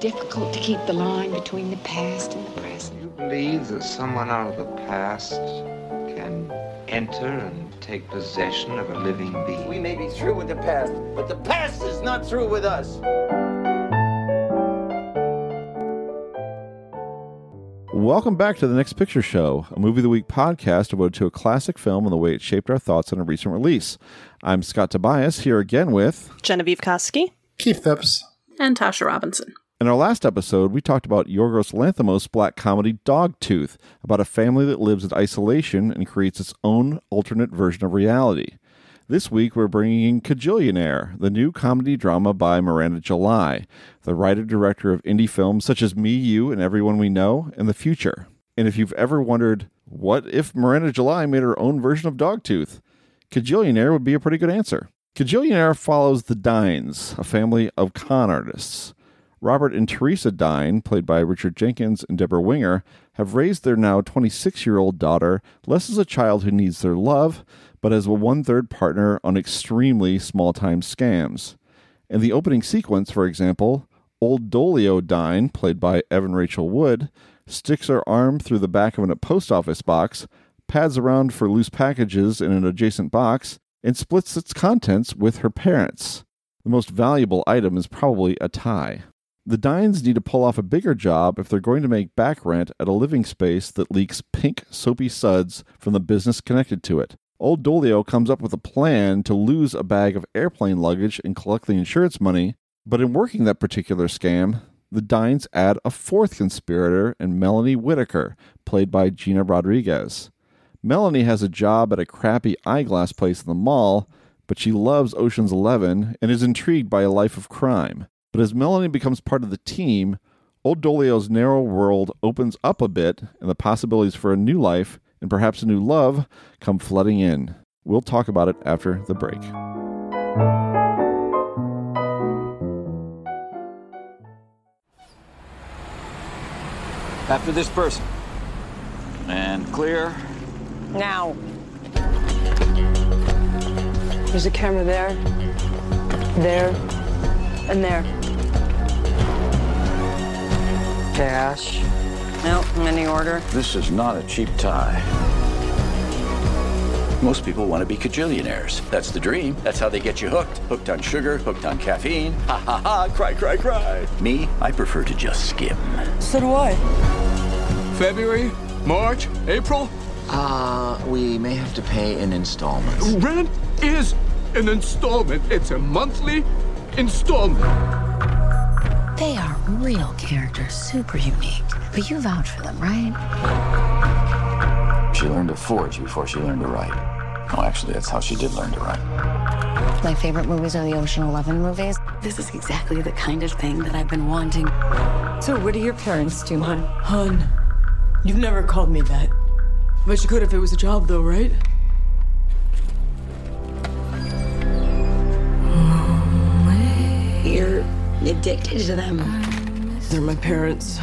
difficult to keep the line between the past and the present. You believe that someone out of the past can enter and take possession of a living being? We may be through with the past, but the past is not through with us. Welcome back to the Next Picture Show, a movie of the week podcast devoted to a classic film and the way it shaped our thoughts on a recent release. I'm Scott Tobias here again with Genevieve Koski, Keith Phipps, and Tasha Robinson. In our last episode, we talked about Yorgos Lanthimos' black comedy Dogtooth, about a family that lives in isolation and creates its own alternate version of reality. This week, we're bringing in Kajillionaire, the new comedy drama by Miranda July, the writer director of indie films such as Me, You, and Everyone We Know, and The Future. And if you've ever wondered, what if Miranda July made her own version of Dogtooth? Kajillionaire would be a pretty good answer. Kajillionaire follows the Dynes, a family of con artists. Robert and Teresa Dyne, played by Richard Jenkins and Debra Winger, have raised their now 26 year old daughter less as a child who needs their love, but as a one third partner on extremely small time scams. In the opening sequence, for example, Old Dolio Dyne, played by Evan Rachel Wood, sticks her arm through the back of a post office box, pads around for loose packages in an adjacent box, and splits its contents with her parents. The most valuable item is probably a tie. The Dynes need to pull off a bigger job if they're going to make back rent at a living space that leaks pink, soapy suds from the business connected to it. Old Dolio comes up with a plan to lose a bag of airplane luggage and collect the insurance money, but in working that particular scam, the Dynes add a fourth conspirator in Melanie Whitaker, played by Gina Rodriguez. Melanie has a job at a crappy eyeglass place in the mall, but she loves Ocean's Eleven and is intrigued by a life of crime. But as Melanie becomes part of the team, Old Dolio's narrow world opens up a bit, and the possibilities for a new life and perhaps a new love come flooding in. We'll talk about it after the break. After this person. And clear. Now. There's a camera there, there, and there. Cash. Nope, any order. This is not a cheap tie. Most people want to be kajillionaires. That's the dream. That's how they get you hooked. Hooked on sugar, hooked on caffeine. Ha ha ha, cry, cry, cry. Me, I prefer to just skim. So do I. February, March, April. Uh, we may have to pay in installments. Rent is an installment. It's a monthly installment. They are real characters, super unique. But you vouch for them, right? She learned to forge before she learned to write. Well, actually, that's how she did learn to write. My favorite movies are the Ocean Eleven movies. This is exactly the kind of thing that I've been wanting. So what do your parents do, hon? Hun. You've never called me that. But you could if it was a job, though, right? Addicted to them. They're my parents.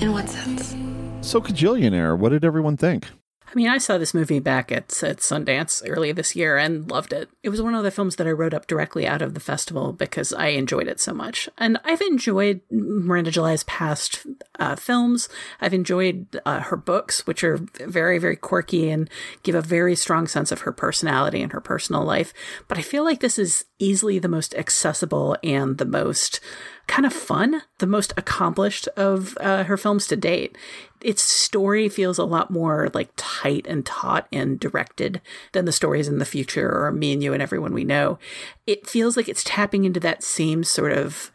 In what sense? So, Kajillionaire, what did everyone think? I mean, I saw this movie back at, at Sundance earlier this year and loved it. It was one of the films that I wrote up directly out of the festival because I enjoyed it so much. And I've enjoyed Miranda July's past uh, films. I've enjoyed uh, her books, which are very, very quirky and give a very strong sense of her personality and her personal life. But I feel like this is easily the most accessible and the most kind of fun, the most accomplished of uh, her films to date. Its story feels a lot more like tight and taut and directed than the stories in the future or Me and You and Everyone We Know. It feels like it's tapping into that same sort of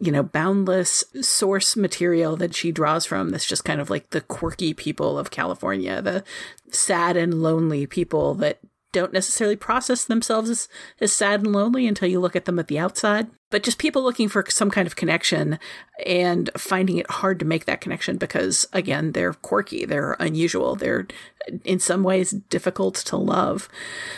you know, boundless source material that she draws from. That's just kind of like the quirky people of California, the sad and lonely people that don't necessarily process themselves as, as sad and lonely until you look at them at the outside. But just people looking for some kind of connection and finding it hard to make that connection because, again, they're quirky, they're unusual, they're in some ways difficult to love.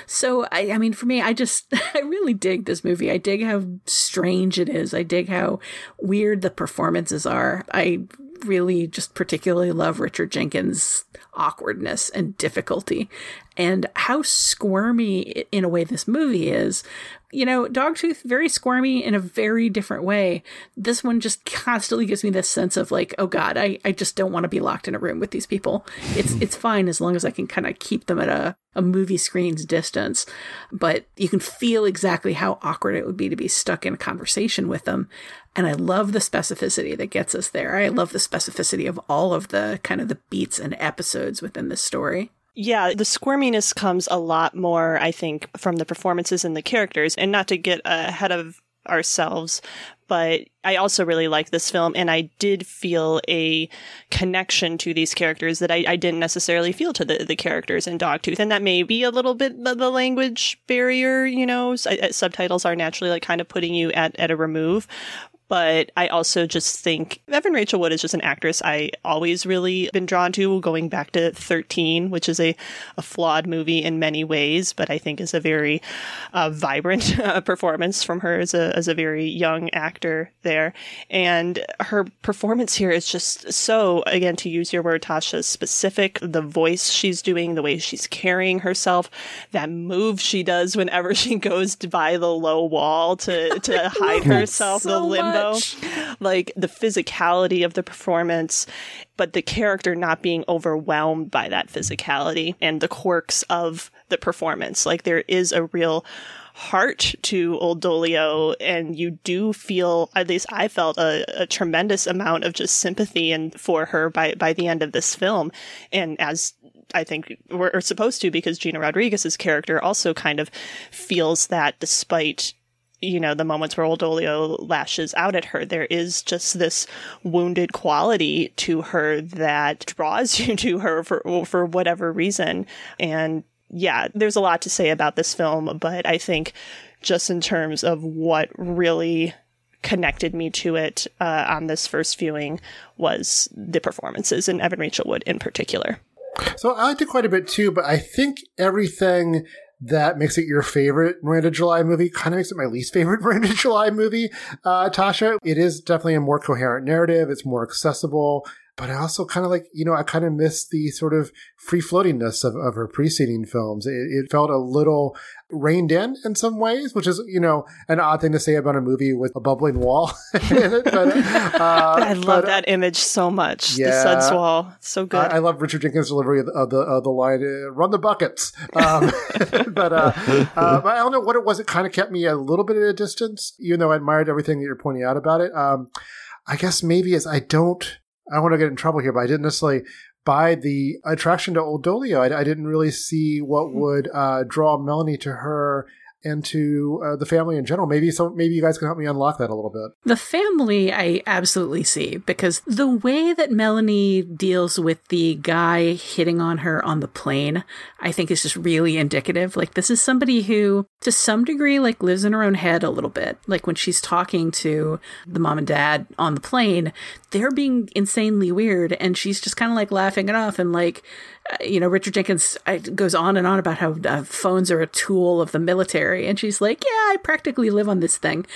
So, I, I mean, for me, I just, I really dig this movie. I dig how strange it is. I dig how weird the performances are. I really just particularly love Richard Jenkins' awkwardness and difficulty and how squirmy in a way this movie is you know, Dogtooth, very squirmy in a very different way. This one just constantly gives me this sense of like, oh God, I, I just don't want to be locked in a room with these people. It's it's fine as long as I can kind of keep them at a, a movie screen's distance. But you can feel exactly how awkward it would be to be stuck in a conversation with them. And I love the specificity that gets us there. I love the specificity of all of the kind of the beats and episodes within this story. Yeah, the squirminess comes a lot more, I think, from the performances and the characters. And not to get ahead of ourselves, but I also really like this film, and I did feel a connection to these characters that I, I didn't necessarily feel to the, the characters in Dogtooth, and that may be a little bit the, the language barrier. You know, subtitles are naturally like kind of putting you at at a remove, but I also just think Evan Rachel Wood is just an actress I always really been drawn to, going back to 13, which is a, a flawed movie in many ways, but I think is a very uh, vibrant uh, performance from her as a, as a very young actor there. And her performance here is just so, again, to use your word, Tasha, specific. The voice she's doing, the way she's carrying herself, that move she does whenever she goes by the low wall to, to hide herself, so the limbo much. like the physicality of the performance, but the character not being overwhelmed by that physicality and the quirks of the performance. Like there is a real heart to Old Dolio, and you do feel, at least I felt, a, a, tremendous amount of just sympathy and for her by by the end of this film. And as I think we're supposed to, because Gina Rodriguez's character also kind of feels that despite you know, the moments where old Dolio lashes out at her, there is just this wounded quality to her that draws you to her for, for whatever reason. And yeah, there's a lot to say about this film, but I think just in terms of what really connected me to it uh, on this first viewing was the performances and Evan Rachel Wood in particular. So I liked it quite a bit too, but I think everything that makes it your favorite Miranda July movie kind of makes it my least favorite Miranda July movie, uh, Tasha. It is definitely a more coherent narrative. It's more accessible but I also kind of like, you know, I kind of miss the sort of free floatingness of, of her preceding films. It, it, felt a little reined in in some ways, which is, you know, an odd thing to say about a movie with a bubbling wall in it. But, uh, I love but, that image so much. Yeah, the suds wall. So good. I, I, love Richard Jenkins' delivery of the, of the, of the line, uh, run the buckets. Um, but, uh, uh, but I don't know what it was. It kind of kept me a little bit at a distance, even though I admired everything that you're pointing out about it. Um, I guess maybe as I don't I don't want to get in trouble here, but I didn't necessarily buy the attraction to Old Dolio. I, I didn't really see what hmm. would uh, draw Melanie to her and to uh, the family in general. Maybe so. Maybe you guys can help me unlock that a little bit. The family, I absolutely see because the way that Melanie deals with the guy hitting on her on the plane, I think is just really indicative. Like this is somebody who, to some degree, like lives in her own head a little bit. Like when she's talking to the mom and dad on the plane, they're being insanely weird, and she's just kind of like laughing it off and like uh, you know, Richard Jenkins goes on and on about how uh, phones are a tool of the military, and she's like, "Yeah, I practically live on this thing."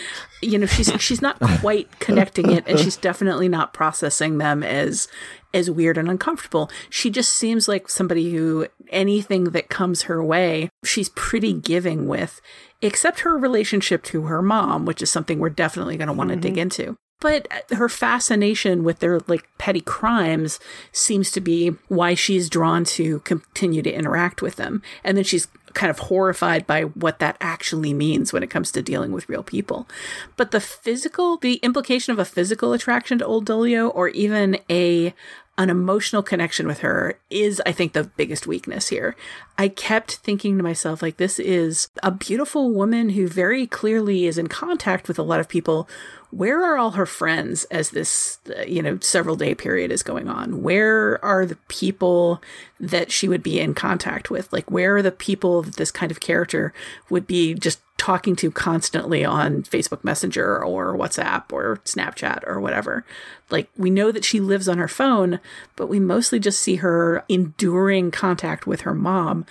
You know, she's she's not quite connecting it, and she's definitely not processing them as as weird and uncomfortable. She just seems like somebody who anything that comes her way, she's pretty giving with, except her relationship to her mom, which is something we're definitely going to want to mm-hmm. dig into. But her fascination with their like petty crimes seems to be why she's drawn to continue to interact with them. And then she's kind of horrified by what that actually means when it comes to dealing with real people. But the physical, the implication of a physical attraction to Old Dolio or even a an emotional connection with her is, I think, the biggest weakness here. I kept thinking to myself, like, this is a beautiful woman who very clearly is in contact with a lot of people where are all her friends as this, you know, several day period is going on? Where are the people that she would be in contact with? Like, where are the people that this kind of character would be just talking to constantly on Facebook Messenger or WhatsApp or Snapchat or whatever? Like, we know that she lives on her phone, but we mostly just see her enduring contact with her mom.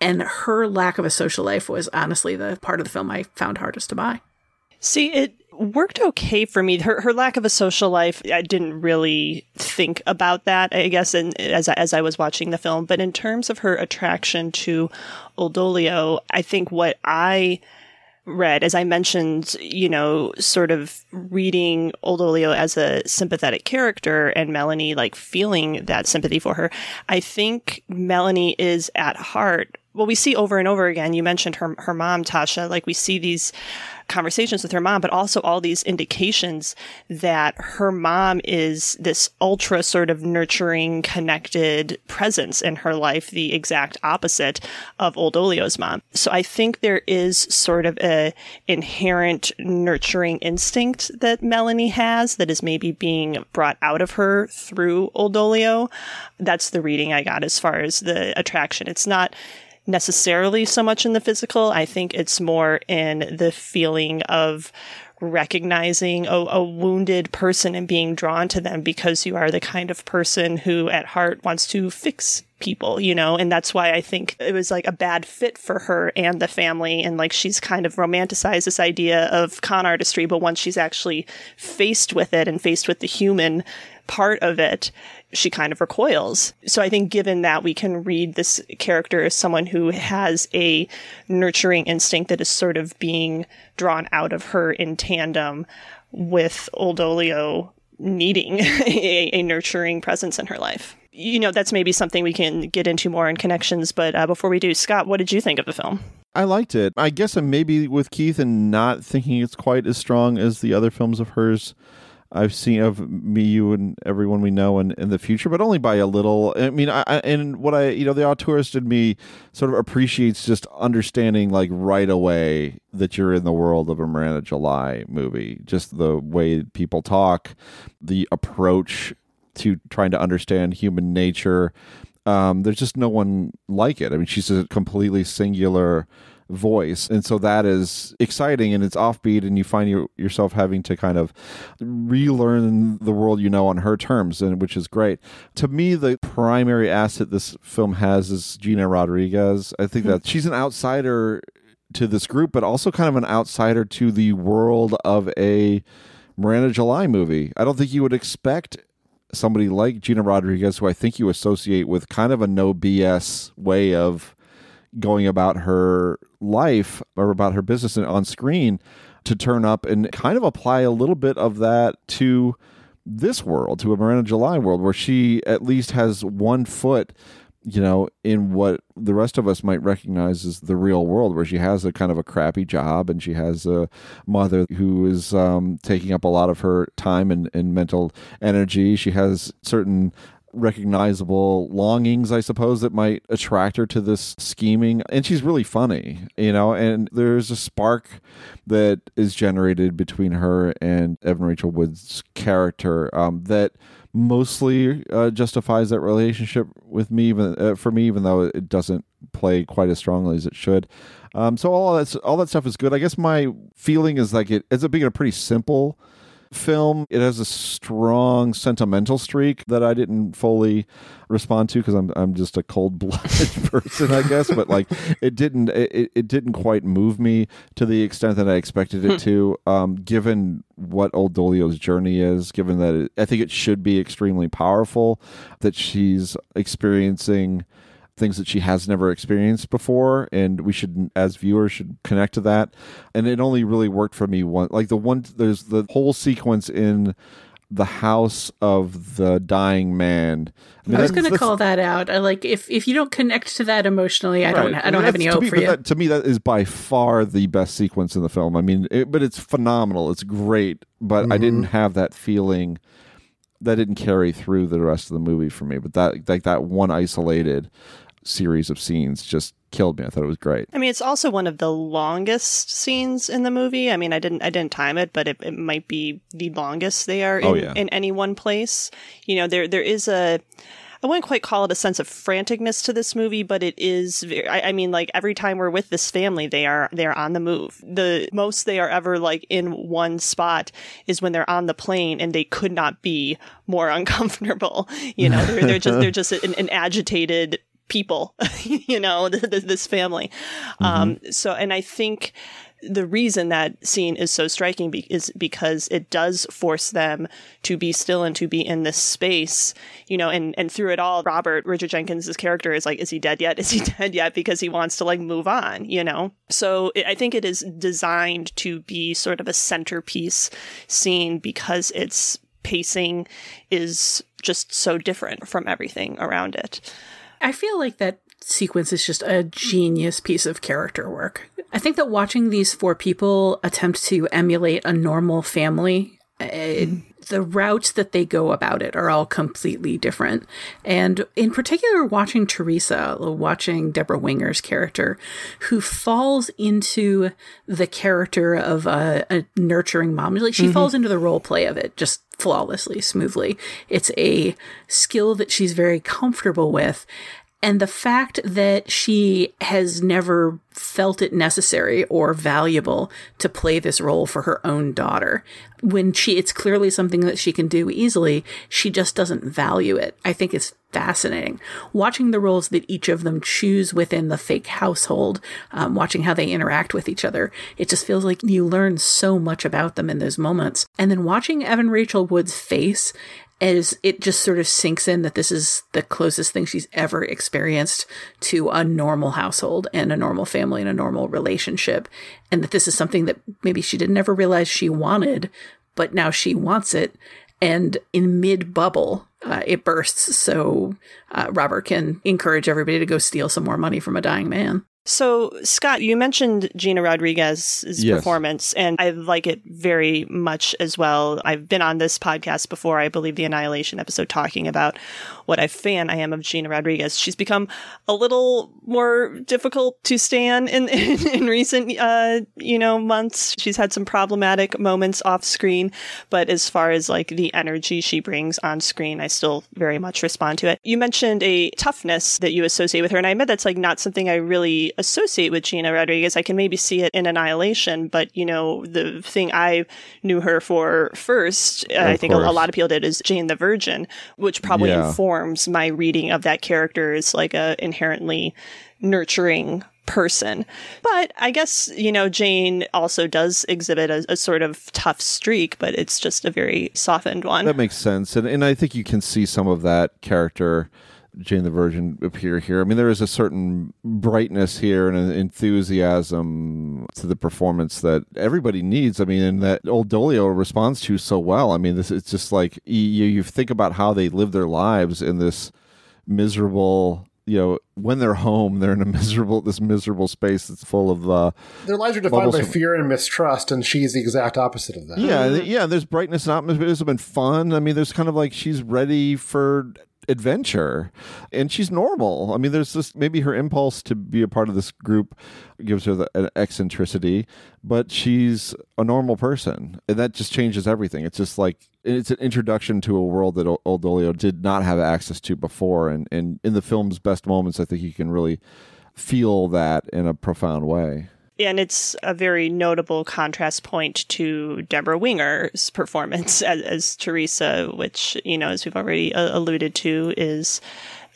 And her lack of a social life was honestly the part of the film I found hardest to buy. See, it worked okay for me. Her her lack of a social life, I didn't really think about that. I guess, and as I, as I was watching the film, but in terms of her attraction to Old Dolio, I think what I read. As I mentioned, you know, sort of reading Old Dolio as a sympathetic character and Melanie like feeling that sympathy for her. I think Melanie is at heart well, we see over and over again. You mentioned her her mom, Tasha. Like we see these conversations with her mom, but also all these indications that her mom is this ultra sort of nurturing, connected presence in her life, the exact opposite of old Dolio's mom. So I think there is sort of a inherent nurturing instinct that Melanie has that is maybe being brought out of her through old Dolio. That's the reading I got as far as the attraction. It's not necessarily so much in the physical. I think it's more in the feeling of recognizing a, a, wounded person and being drawn to them because you are the kind of person who at heart wants to fix people, you know, and that's why I think it was like a bad fit for her and the family. And like she's kind of romanticized this idea of con artistry, but once she's actually faced with it and faced with the human part of it, she kind of recoils. So I think given that we can read this character as someone who has a nurturing instinct that is sort of being drawn out of her in tandem with Old Dolio needing a, a nurturing presence in her life. You know, that's maybe something we can get into more in connections. But uh, before we do, Scott, what did you think of the film? I liked it. I guess I'm maybe with Keith and not thinking it's quite as strong as the other films of hers. I've seen of me, you, and everyone we know in, in the future, but only by a little. I mean, I, and what I, you know, the auteurist in me sort of appreciates just understanding, like right away, that you're in the world of a Miranda July movie. Just the way people talk, the approach to trying to understand human nature. Um, there's just no one like it. I mean, she's a completely singular voice. And so that is exciting and it's offbeat and you find you, yourself having to kind of relearn the world you know on her terms and which is great. To me the primary asset this film has is gina rodriguez. I think hmm. that she's an outsider to this group but also kind of an outsider to the world of a miranda july movie. I don't think you would expect somebody like gina rodriguez who i think you associate with kind of a no bs way of going about her life or about her business on screen to turn up and kind of apply a little bit of that to this world, to a Miranda July world, where she at least has one foot, you know, in what the rest of us might recognize as the real world, where she has a kind of a crappy job and she has a mother who is um, taking up a lot of her time and, and mental energy. She has certain recognizable longings, I suppose, that might attract her to this scheming. And she's really funny, you know, and there's a spark that is generated between her and Evan Rachel Wood's character um, that mostly uh, justifies that relationship with me, even uh, for me, even though it doesn't play quite as strongly as it should. Um, so all that all that stuff is good. I guess my feeling is like it ends up being a pretty simple film. It has a strong sentimental streak that I didn't fully respond to because I'm I'm just a cold blooded person, I guess. But like, it didn't it, it didn't quite move me to the extent that I expected it to. Um, given what Old Dolio's journey is, given that it, I think it should be extremely powerful, that she's experiencing things that she has never experienced before and we should as viewers should connect to that and it only really worked for me one like the one there's the whole sequence in the house of the dying man. I, mean, I was going to call that out. I like if if you don't connect to that emotionally, I right. don't I, I don't have any hope me, for you. That, to me, that is by far the best sequence in the film. I mean, it, but it's phenomenal. It's great, but mm-hmm. I didn't have that feeling. That didn't carry through the rest of the movie for me. But that like that one isolated series of scenes just killed me. I thought it was great. I mean, it's also one of the longest scenes in the movie. I mean, I didn't I didn't time it, but it, it might be the longest they are oh, in, oh, yeah. in any one place. You know, there there is a I wouldn't quite call it a sense of franticness to this movie, but it is. I, I, mean, like every time we're with this family, they are they are on the move. The most they are ever like in one spot is when they're on the plane, and they could not be more uncomfortable. You know, they're, they're just they're just an, an agitated people, you know, this family. Mm-hmm. Um, so, and I think the reason that scene is so striking be- is because it does force them to be still and to be in this space, you know, and, and through it all, Robert, Richard Jenkins' character is like, is he dead yet? Is he dead yet? Because he wants to like move on, you know? So it, I think it is designed to be sort of a centerpiece scene because its pacing is just so different from everything around it. I feel like that sequence is just a genius piece of character work. I think that watching these four people attempt to emulate a normal family, uh, the routes that they go about it are all completely different. And in particular, watching Teresa, watching Debra Winger's character, who falls into the character of a, a nurturing mom. Like she mm-hmm. falls into the role play of it just flawlessly, smoothly. It's a skill that she's very comfortable with. And the fact that she has never felt it necessary or valuable to play this role for her own daughter, when she, it's clearly something that she can do easily, she just doesn't value it. I think it's fascinating. Watching the roles that each of them choose within the fake household, um, watching how they interact with each other, it just feels like you learn so much about them in those moments. And then watching Evan Rachel Wood's face as it just sort of sinks in that this is the closest thing she's ever experienced to a normal household and a normal family and a normal relationship. And that this is something that maybe she didn't ever realize she wanted, but now she wants it. And in mid bubble, uh, it bursts so uh, Robert can encourage everybody to go steal some more money from a dying man. So, Scott, you mentioned Gina Rodriguez's yes. performance, and I like it very much as well. I've been on this podcast before, I believe the Annihilation episode, talking about what a fan I am of Gina Rodriguez. She's become a little more difficult to stand in in, in recent, uh, you know, months. She's had some problematic moments off screen, but as far as like the energy she brings on screen, I still very much respond to it. You mentioned a toughness that you associate with her, and I admit that's like not something I really associate with Gina Rodriguez. I can maybe see it in Annihilation, but you know, the thing I knew her for first, uh, I think a, a, lot of people did, is Jane the Virgin, which probably yeah. informs my reading of that character as like a inherently nurturing person. But I guess, you know, Jane also does exhibit a, a, sort of tough streak, but it's just a very softened one. That makes sense. And, and I think you can see some of that character Jane the Virgin appear here. I mean, there is a certain brightness here and an enthusiasm to the performance that everybody needs. I mean, and that old Dolio responds to so well. I mean, this it's just like you, you think about how they live their lives in this miserable you know when they're home they're in a miserable this miserable space that's full of uh their lives are defined by fear and mistrust and she's the exact opposite of that yeah yeah there's brightness and optimism and fun i mean there's kind of like she's ready for adventure and she's normal. I mean there's this maybe her impulse to be a part of this group gives her the, an eccentricity but she's a normal person and that just changes everything. It's just like it's an introduction to a world that old dolio did not have access to before and, and in the film's best moments i think you can really feel that in a profound way and it's a very notable contrast point to Debra Winger's performance as, as Teresa, which, you know, as we've already uh, alluded to, is,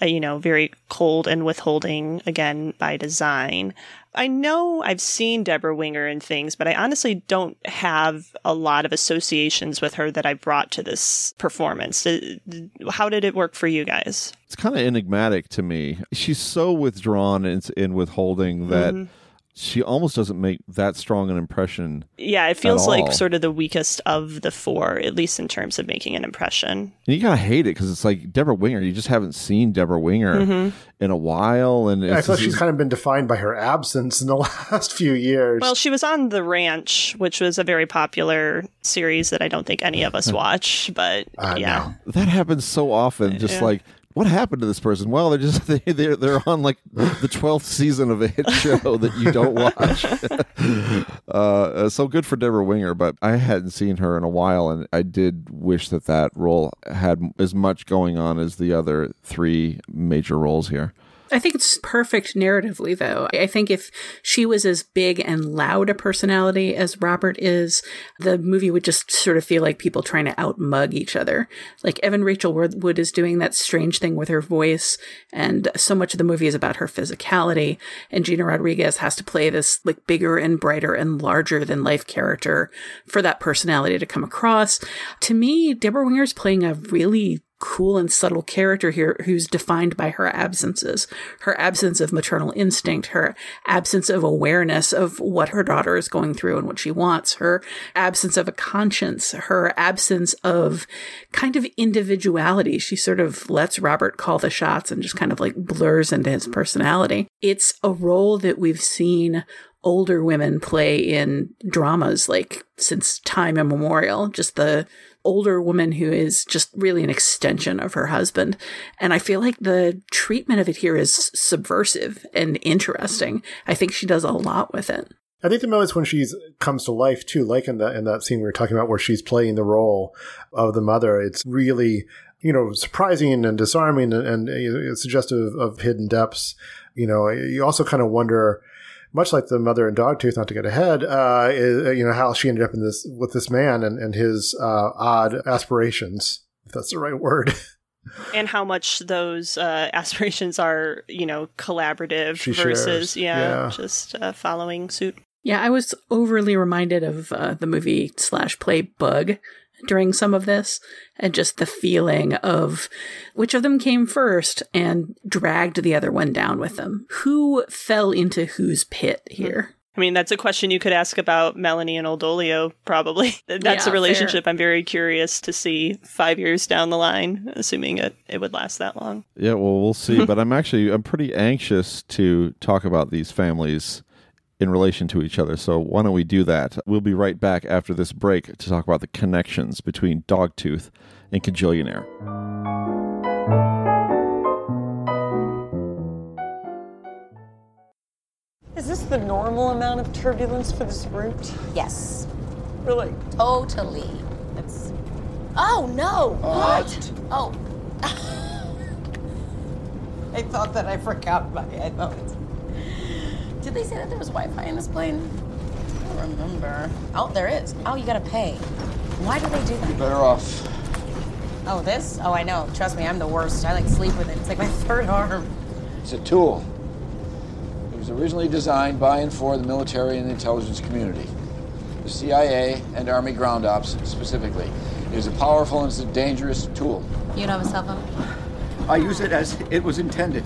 uh, you know, very cold and withholding, again, by design. I know I've seen Debra Winger in things, but I honestly don't have a lot of associations with her that I brought to this performance. How did it work for you guys? It's kind of enigmatic to me. She's so withdrawn and, and withholding that. Mm-hmm she almost doesn't make that strong an impression. Yeah, it feels like sort of the weakest of the four, at least in terms of making an impression. And you kind of hate it because it's like Debra Winger. You just haven't seen Debra Winger mm-hmm. in a while, and yeah, I feel like she's kind of been defined by her absence in the last few years. Well, she was on The Ranch, which was a very popular series that I don't think any of us watch, but uh, yeah, no. that happens so often. Just yeah. like what happened to this person? Well, they're just they they're, they're on like the twelfth season of a hit show that you don't watch. uh, so good for Debra Winger, but I hadn't seen her in a while, and I did wish that that role had as much going on as the other three major roles here. I think it's perfect narratively, though. I think if she was as big and loud a personality as Robert is, the movie would just sort of feel like people trying to outmug each other. Like Evan Rachel Wood is doing that strange thing with her voice, and so much of the movie is about her physicality. And Gina Rodriguez has to play this like bigger and brighter and larger than life character for that personality to come across. To me, Debra Winger is playing a really cool and subtle character here who's defined by her absences her absence of maternal instinct, her absence of awareness of what her daughter is going through and what she wants, her absence of a conscience, her absence of kind of individuality. She sort of lets Robert call the shots and just kind of like blurs into his personality. It's a role that we've seen older women play in dramas like since time immemorial. Just the older woman who is just really an extension of her husband. And I feel like the treatment of it here is subversive and interesting. I think she does a lot with it. I think the moments when she comes to life too, like in that in that scene we were talking about, where she's playing the role of the mother, it's really you know surprising and disarming and, and suggestive of hidden depths. You know, you also kind of wonder much like the mother and dogtooth, not to get ahead, uh, is, you know, how she ended up in this with this man and, and his uh, odd aspirations, if that's the right word. and how much those uh, aspirations are, you know, collaborative she versus, yeah, yeah, just uh, following suit. Yeah, I was overly reminded of uh, the movie slash play Bug during some of this and just the feeling of which of them came first and dragged the other one down with them. Who fell into whose pit here? I mean, that's a question you could ask about Melanie and Old Dolio, probably. That's yeah, a relationship fair. I'm very curious to see five years down the line, assuming it, it would last that long. Yeah, well, we'll see. but I'm actually, I'm pretty anxious to talk about these families in relation to each other. So why don't we do that? We'll be right back after this break to talk about the connections between Dogtooth and Kajillionaire. Is this the normal amount of turbulence for this route? Yes. Really? Totally. It's. Oh no! What? Oh. I thought that I forgot my headphones. Did they say that there was Wi-Fi in this plane? I don't remember. Oh, there is. Oh, you gotta pay. Why do they do that? You're better off. Oh, this? Oh, I know. Trust me, I'm the worst. I like sleep with it. It's like my third arm. It's a tool. It was originally designed by and for the military and the intelligence community. The CIA and Army ground ops specifically. It is a powerful and it's a dangerous tool. You don't have a cell phone? I use it as it was intended.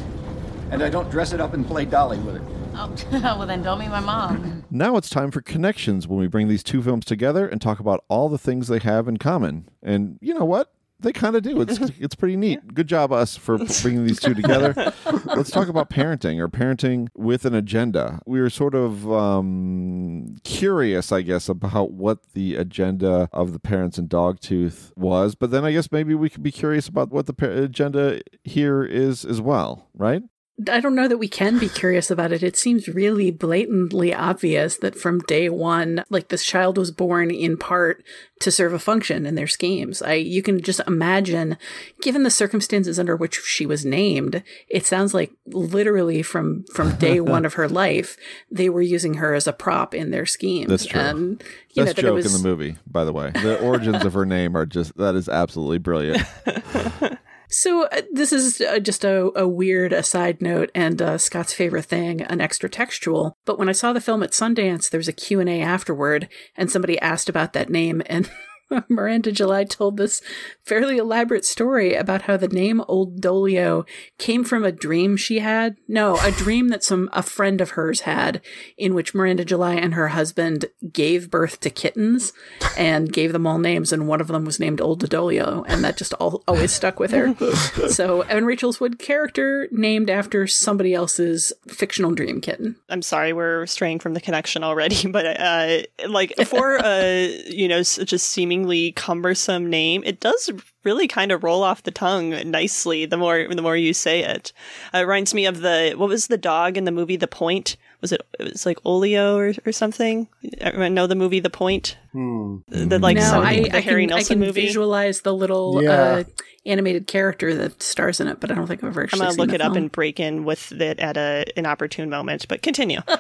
And I don't dress it up and play dolly with it. Oh, well, then don't meet my mom. Now it's time for connections when we bring these two films together and talk about all the things they have in common. And you know what? They kind of do. It's it's pretty neat. Good job us for bringing these two together. Let's talk about parenting or parenting with an agenda. We were sort of um, curious, I guess, about what the agenda of the parents in Dogtooth was, but then I guess maybe we could be curious about what the pa- agenda here is as well, right? I don't know that we can be curious about it. It seems really blatantly obvious that from day one, like this child was born in part to serve a function in their schemes. I you can just imagine, given the circumstances under which she was named, it sounds like literally from from day one of her life, they were using her as a prop in their schemes. That's true. And you Best know, joke was... in the movie, by the way. The origins of her name are just that is absolutely brilliant. So uh, this is uh, just a, a, weird aside note and uh, Scott's favorite thing, an extra textual. But when I saw the film at Sundance, there was a Q&A afterward and somebody asked about that name and Miranda July told this fairly elaborate story about how the name Old Dolio came from a dream she had. No, a dream that some a friend of hers had, in which Miranda July and her husband gave birth to kittens and gave them all names, and one of them was named Old Dolio, and that just all, always stuck with her. so Evan Rachel's Wood character named after somebody else's fictional dream kitten. I'm sorry, we're straying from the connection already, but uh, like for a you know just seeming seemingly cumbersome name, it does really kind of roll off the tongue nicely the more the more you say it. Uh, it reminds me of the what was the dog in the movie The Point? Was it it was like Olio or, or something? I know the movie The Point The like no, some, I, the I Harry can, I Nelson can movie. visualize the little Yeah. uh, animated character that stars in it, but I don't think I've ever I'm actually gonna seen look the it up and break in with it at a an opportune moment. But continue.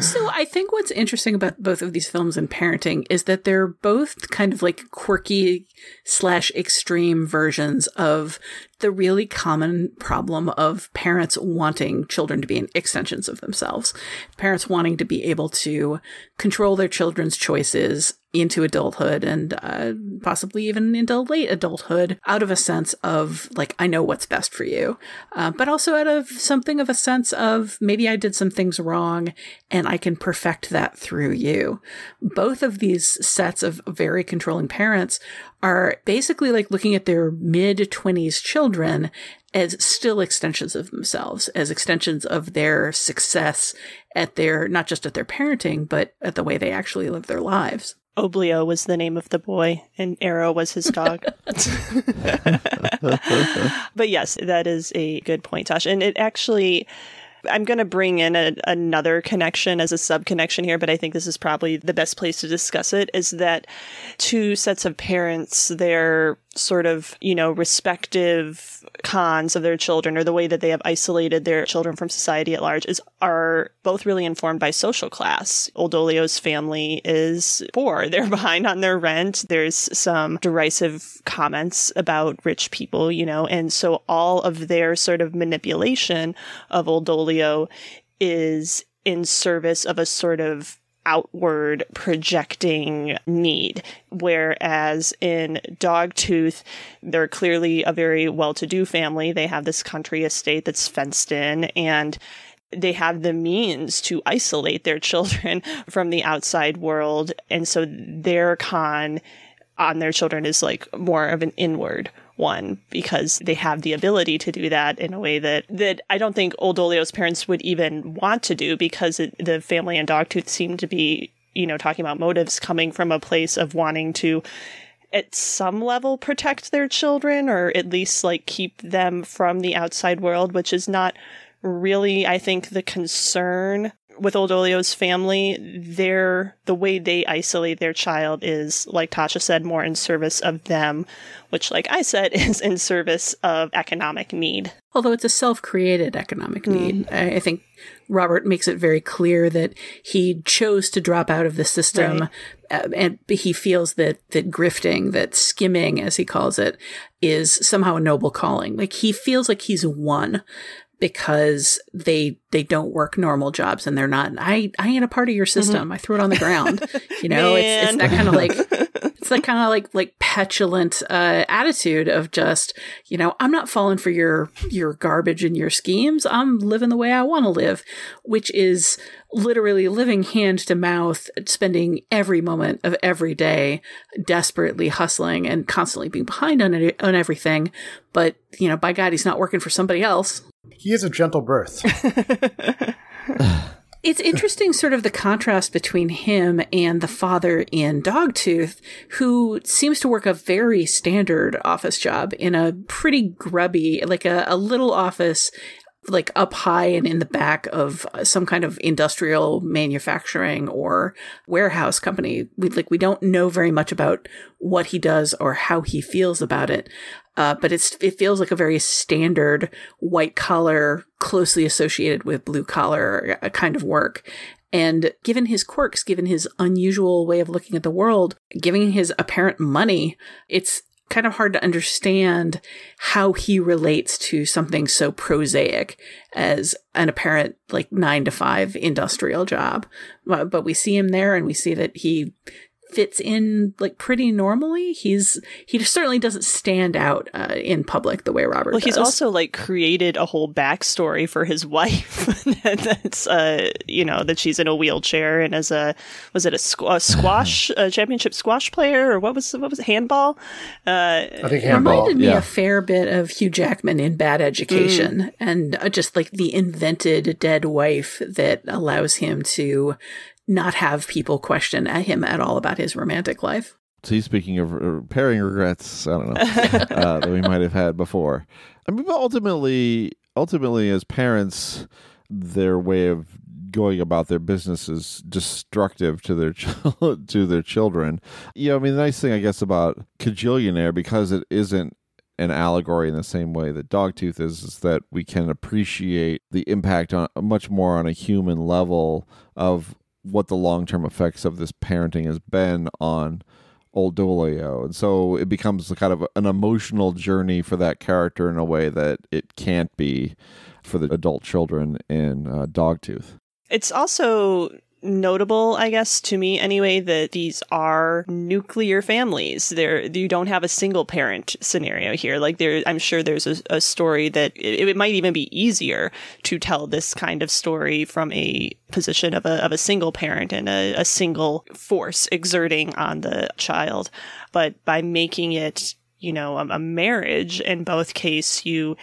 So I think what's interesting about both of these films and parenting is that they're both kind of like quirky slash extreme versions of the really common problem of parents wanting children to be extensions of themselves. Parents wanting to be able to control their children's choices into adulthood and uh, possibly even into late adulthood out of a sense of like i know what's best for you uh, but also out of something of a sense of maybe i did some things wrong and i can perfect that through you. Both of these sets of very controlling parents are basically like looking at their mid 20s children as still extensions of themselves, as extensions of their success at their, not just at their parenting, but at the way they actually live their lives. Oblio was the name of the boy, and Arrow was his dog. but yes, that is a good point, Tosh. And it actually, I'm going to bring in a, another connection as a sub connection here, but I think this is probably the best place to discuss it is that two sets of parents, their sort of, you know, respective cons of their children or the way that they have isolated their children from society at large is are both really informed by social class. Old Dolio's family is poor. They're behind on their rent. There's some derisive comments about rich people, you know, and so all of their sort of manipulation of Old Dolio is in service of a sort of outward projecting need. Whereas in Dogtooth, they're clearly a very well to do family. They have this country estate that's fenced in and they have the means to isolate their children from the outside world. And so their con on their children is like more of an inward one because they have the ability to do that in a way that that I don't think Old Dolio's parents would even want to do because it, the family and Dogtooth seem to be you know talking about motives coming from a place of wanting to at some level protect their children or at least like keep them from the outside world which is not really I think the concern with Old Dolio's family, their the way they isolate their child is, like Tasha said, more in service of them, which, like I said, is in service of economic need. Although it's a self created economic need. I, I think Robert makes it very clear that he chose to drop out of the system Right. uh, and he feels that, that grifting, that skimming, as he calls it, is somehow a noble calling. Like he feels like he's won because they they don't work normal jobs and they're not I I ain't a part of your system. I threw it on the ground. You know, it's it's that kind of like it's that kind of like like petulant uh, attitude of just you know I'm not falling for your your garbage and your schemes. I'm living the way I want to live, which is literally living hand to mouth, spending every moment of every day desperately hustling and constantly being behind on it, on everything. But you know, by God, he's not working for somebody else. He is a gentle birth. It's interesting, sort of the contrast between him and the father in Dogtooth, who seems to work a very standard office job in a pretty grubby, like a, a little office, like up high and in the back of some kind of industrial manufacturing or warehouse company. We like we don't know very much about what he does or how he feels about it. Uh, but it's it feels like a very standard white collar, closely associated with blue collar uh, kind of work. And given his quirks, given his unusual way of looking at the world, given his apparent money, it's kind of hard to understand how he relates to something so prosaic as an apparent like nine to five industrial job. But we see him there and we see that he fits in like pretty normally. He's he certainly doesn't stand out uh, in public the way Robert. Well, he's also like created a whole backstory for his wife. That's uh, you know, that she's in a wheelchair and as a was it a, squ- a squash, a championship squash player, or what was what was it, handball? Uh, I think handball reminded me a fair bit of Hugh Jackman in Bad Education, Mm. and uh, just like the invented dead wife that allows him to not have people question at him at all about his romantic life. See, speaking of uh, pairing regrets, I don't know uh, that we might have had before. I mean, but ultimately, ultimately, as parents, their way of going about their business is destructive to their chil- to their children. Yeah, I mean the nice thing I guess about Kajillionaire because it isn't an allegory in the same way that Dogtooth is, is that we can appreciate the impact on much more on a human level of what the long term effects of this parenting has been on old Dolio. And so it becomes kind of an emotional journey for that character in a way that it can't be for the adult children in uh, Dogtooth. It's also notable, I guess, to me anyway, that these are nuclear families. There, you don't have a single parent scenario here. Like there, I'm sure there's a, a story that it, it, might even be easier to tell this kind of story from a position of a of a single parent and a, a single force exerting on the child. But by making it, you know, a, a marriage, in both case, you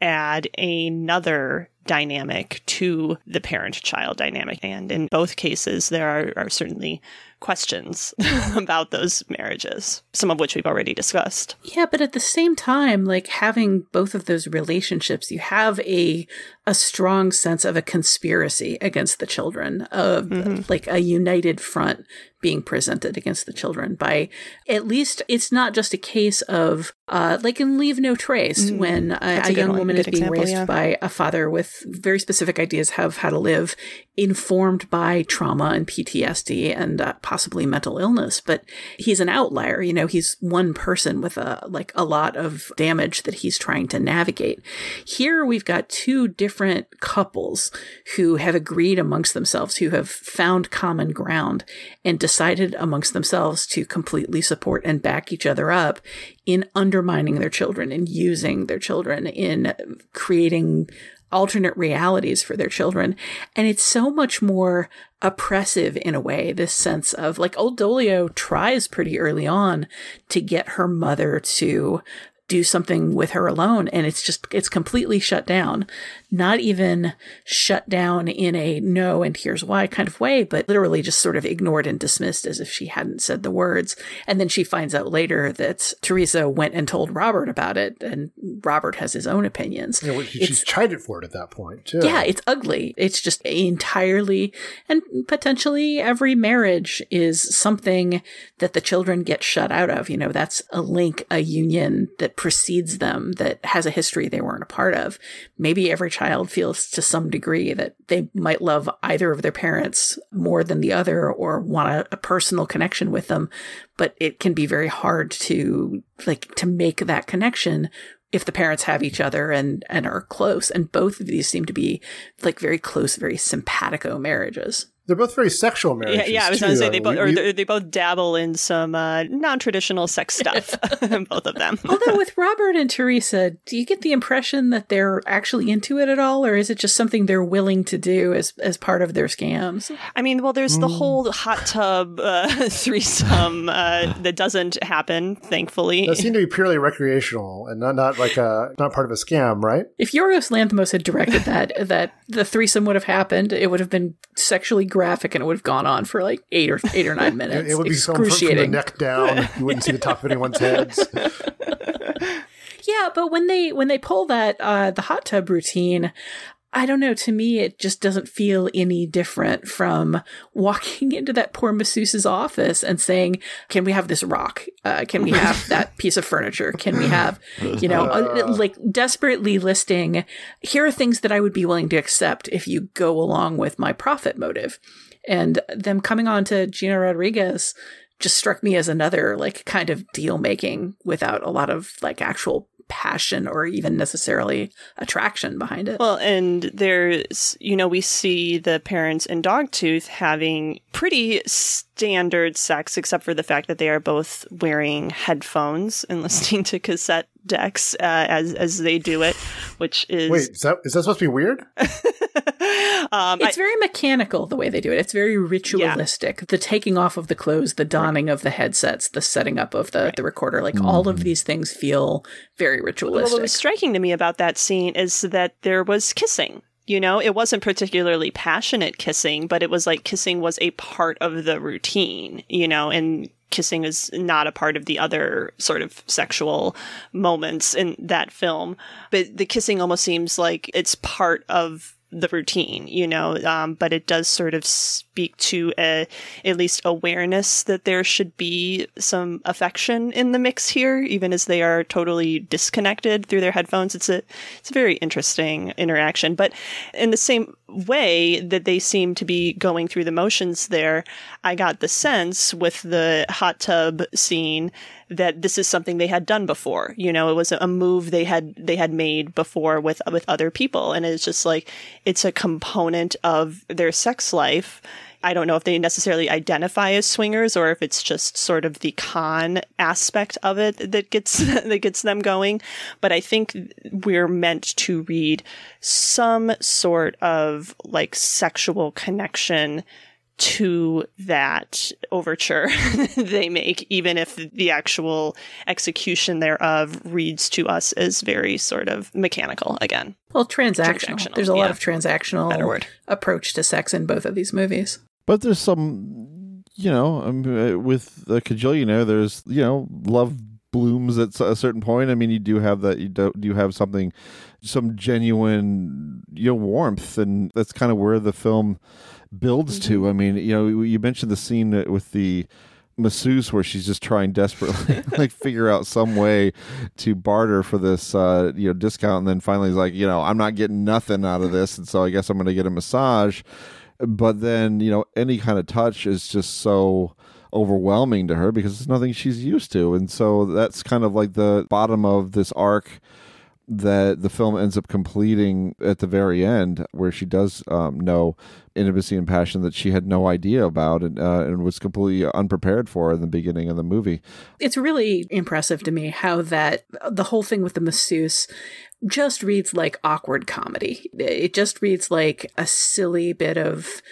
add another dynamic to the parent child dynamic. And in both cases, there are, are certainly questions about those marriages, some of which we've already discussed. Yeah, but at the same time, like having both of those relationships, you have a a strong sense of a conspiracy against the children, of mm-hmm. like a united front being presented against the children by at least it's not just a case of uh, like in Leave No Trace mm, when a, a, young one. woman is being example, raised yeah. by a father with very specific ideas of how to live, informed by trauma and PTSD and uh, possibly mental illness. But he's an outlier. You know, he's one person with a like a lot of damage that he's trying to navigate. Here we've got two different couples who have agreed amongst themselves, who have found common ground and decided amongst themselves to completely support and back each other up in undermining their children and using their children in creating alternate realities for their children. And it's so much more oppressive in a way, this sense of like old Dolio tries pretty early on to get her mother to do something with her alone and it's just it's completely shut down not even shut down in a no and here's why kind of way, but literally just sort of ignored and dismissed as if she hadn't said the words. And then she finds out later that Teresa went and told Robert about it, and Robert has his own opinions. Yeah, well, she's tried it for it at that point, too. Yeah, it's ugly. It's just entirely, and potentially every marriage is something that the children get shut out of. You know, that's a link, a union that precedes them, that has a history they weren't a part of. Maybe every child feels to some degree that they might love either of their parents more than the other or want a, a personal connection with them. But it can be very hard to like to make that connection if the parents have each other and and are close and both of these seem to be like very close very simpatico marriages they're both very sexual marriages. Yeah, yeah I was going to say they both, or they both dabble in some uh, non-traditional sex stuff. both of them. Although with Robert and Teresa, do you get the impression that they're actually into it at all, or is it just something they're willing to do as as part of their scams? I mean, well, there's mm. the whole hot tub uh, threesome uh, that doesn't happen, thankfully. That seemed to be purely recreational and not not like a not part of a scam, right? If Yorgos Lanthimos had directed that, that the threesome would have happened, it would have been sexually graphic and it would have gone on for like eight or eight or nine minutes. it, would be excruciating. From, from the neck down. You wouldn't see the top of anyone's heads. yeah, but when they when they pull that uh, the hot tub routine, I don't know. To me, it just doesn't feel any different from walking into that poor masseuse's office and saying, "Can we have this rock? Uh, can we have that piece of furniture? Can we have, you know, uh, like desperately listing, here are things that I would be willing to accept if you go along with my profit motive." And them coming on to Gina Rodriguez just struck me as another like kind of deal making without a lot of like actual passion or even necessarily attraction behind it. Well, and there's, you know, we see the parents in Dogtooth having pretty standard sex, except for the fact that they are both wearing headphones and listening to cassette decks uh, as as they do it, which is wait, is that is that supposed to be weird? um, it's I, very mechanical the way they do it. It's very ritualistic. Yeah. The taking off of the clothes, the donning right. of the headsets, the setting up of the right. the recorder, like mm. all of mm-hmm. these things feel very ritualistic. what was striking to me about that scene is that there was kissing you know, it wasn't particularly passionate kissing, but it was like kissing was a part of the routine, you know, and kissing is not a part of the other sort of sexual moments in that film. But the kissing almost seems like it's part of the routine, you know, um, but it does sort of speak to a, at least awareness that there should be some affection in the mix here, even as they are totally disconnected through their headphones. It's a, it's a very interesting interaction, but in the same way that they seem to be going through the motions there, I got the sense with the hot tub scene that this is something they had done before. You know, it was a move they had they had made before with with other people, and it's just like it's a component of their sex life. I don't know if they necessarily identify as swingers or if it's just sort of the con aspect of it that gets that gets them going. But I think we're meant to read some sort of like sexual connection to that overture they make, even if the actual execution thereof reads to us as very sort of mechanical again. Well, transactional. Transactional, There's a lot of transactional Better word. approach to sex in both of these movies. But there's some, you know, um, uh, with the Kajillionaire, there's, you know, love blooms at a certain point. I mean, you do have that, you do, you have something, some genuine, you know, warmth. And that's kind of where the film builds to. I mean, you know, you mentioned the scene with the masseuse where she's just trying desperately like figure out some way to barter for this uh you know discount and then finally he's like you know i'm not getting nothing out of this and so i guess i'm gonna get a massage but then you know any kind of touch is just so overwhelming to her because it's nothing she's used to and so that's kind of like the bottom of this arc that the film ends up completing at the very end, where she does um, know intimacy and passion that she had no idea about and, uh, and was completely unprepared for in the beginning of the movie. It's really impressive to me how that the whole thing with the masseuse just reads like awkward comedy. It just reads like a silly bit of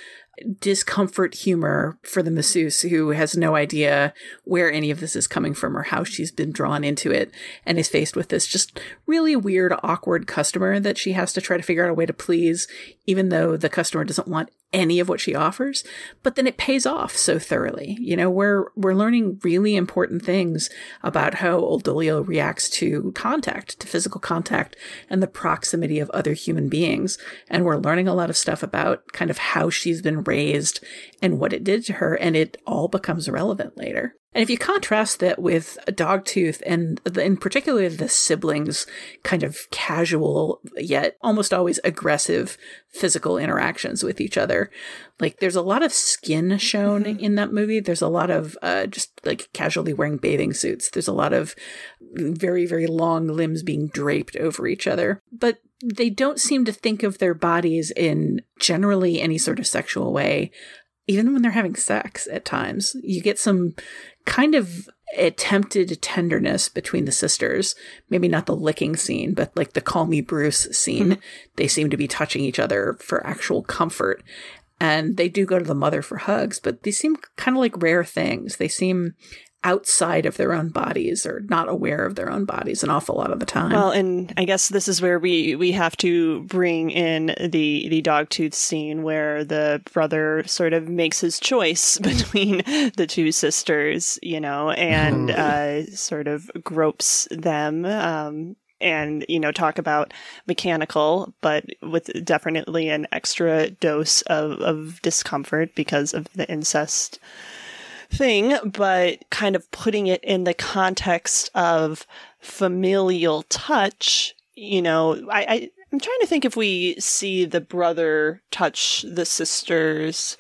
discomfort humor for the masseuse who has no idea where any of this is coming from or how she's been drawn into it and is faced with this just really weird, awkward customer that she has to try to figure out a way to please, even though the customer doesn't want any of what she offers. But then it pays off so thoroughly. You know, we're we're learning really important things about how Old Dolio reacts to contact, to physical contact, and the proximity of other human beings. And we're learning a lot of stuff about kind of how she's been raised and what it did to her, and it all becomes relevant later. And if you contrast that with Dogtooth and the, in particular the siblings' kind of casual yet almost always aggressive physical interactions with each other, like there's a lot of skin shown in that movie. There's a lot of uh, just like casually wearing bathing suits. There's a lot of very very long limbs being draped over each other, but they don't seem to think of their bodies in generally any sort of sexual way even when they're having sex at times. You get some kind of attempted tenderness between the sisters. Maybe not the licking scene, but like the call me Bruce scene. Mm-hmm. They seem to be touching each other for actual comfort. And they do go to the mother for hugs, but these seem kind of like rare things. They seem outside of their own bodies or not aware of their own bodies an awful lot of the time. Well, and I guess this is where we we have to bring in the the dogtooth scene where the brother sort of makes his choice between the two sisters, you know, and uh, sort of gropes them. Um, and you know talk about mechanical but with definitely an extra dose of, of discomfort because of the incest thing, but kind of putting it in the context of familial touch, you know, I, I I'm trying to think if we see the brother touch the sisters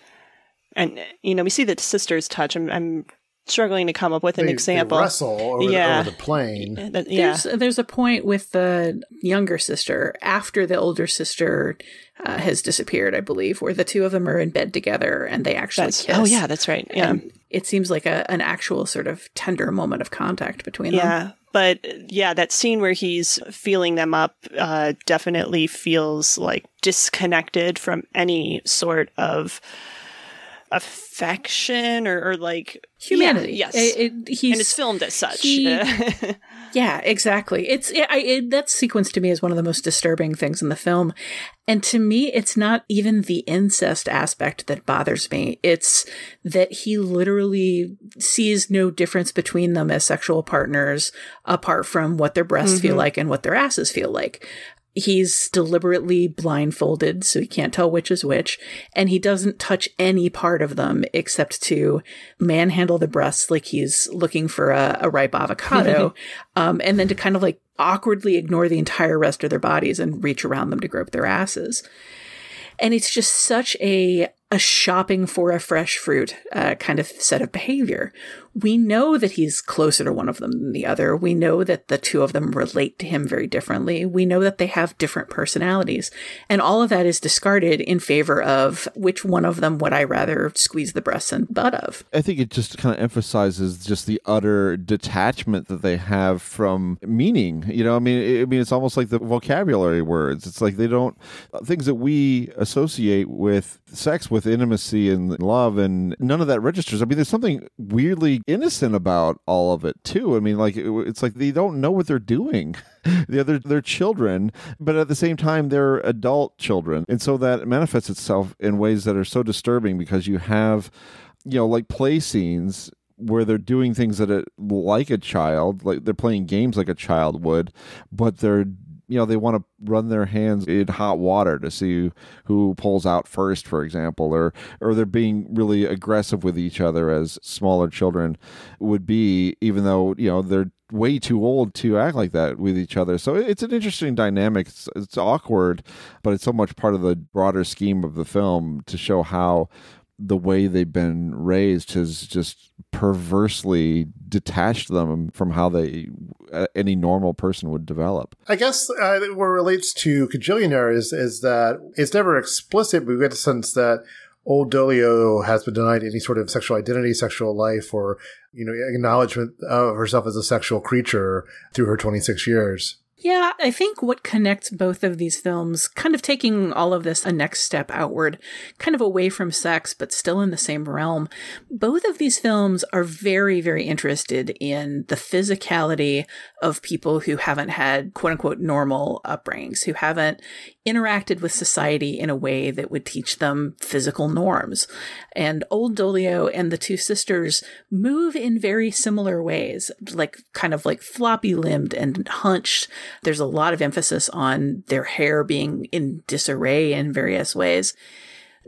and you know, we see the sisters touch. I'm, I'm struggling to come up with an They- they example. wrestle over the- yeah. over the plane. That- yeah. There's, there's a point with the younger sister after the older sister uh, has disappeared, I believe, where the two of them are in bed together and they actually That's- kiss. oh, yeah, that's right. Yeah. And it seems like a, an actual sort of tender moment of contact between Yeah. them. Yeah. But yeah, that scene where he's feeling them up uh, definitely feels like disconnected from any sort of affection or, or like Humanity. Yeah, yes, It- it- and it's filmed as such. he- Yeah, exactly. It's it, I, it, that sequence to me is one of the most disturbing things in the film, and to me, it's not even the incest aspect that bothers me. It's that he literally sees no difference between them as sexual partners, apart from what their breasts feel Mhm. like and what their asses feel like. He's deliberately blindfolded, so he can't tell which is which, and he doesn't touch any part of them except to manhandle the breasts like he's looking for a, a ripe avocado, um, and then to kind of like awkwardly ignore the entire rest of their bodies and reach around them to grope their asses. And it's just such a a shopping for a fresh fruit uh, kind of set of behavior. We know that he's closer to one of them than the other. We know that the two of them relate to him very differently. We know that they have different personalities. And all of that is discarded in favor of which one of them would I rather squeeze the breasts and butt of. I think it just kind of emphasizes just the utter detachment that they have from meaning. You know, I mean, I mean, it's almost like the vocabulary words. It's like they don't uh, things that we associate with sex with intimacy and love and none of that registers. I mean, there's something weirdly innocent about all of it too. I mean, like it, it's like they don't know what they're doing. the other they're children, but at the same time they're adult children. And so that manifests itself in ways that are so disturbing because you have you know, like play scenes where they're doing things that it like a child, like they're playing games like a child would, but they're you know they want to run their hands in hot water to see who pulls out first for example or or they're being really aggressive with each other as smaller children would be even though you know they're way too old to act like that with each other. So it's an interesting dynamic. It's, it's awkward but it's so much part of the broader scheme of the film to show how the way they've been raised has just perversely detached them from how they uh, any normal person would develop. I guess uh, what relates to Kajillionaire is is that it's never explicit, but we get the sense that old Dolio has been denied any sort of sexual identity, sexual life, or you know acknowledgement of herself as a sexual creature through her 26 years. Yeah, I think what connects both of these films, kind of taking all of this a next step outward, kind of away from sex, but still in the same realm, both of these films are very, very interested in the physicality of people who haven't had quote unquote normal upbringings, who haven't interacted with society in a way that would teach them physical norms. And Old Dolio and the two sisters move in very similar ways, like kind of like floppy limbed and hunched. There's a lot of emphasis on their hair being in disarray in various ways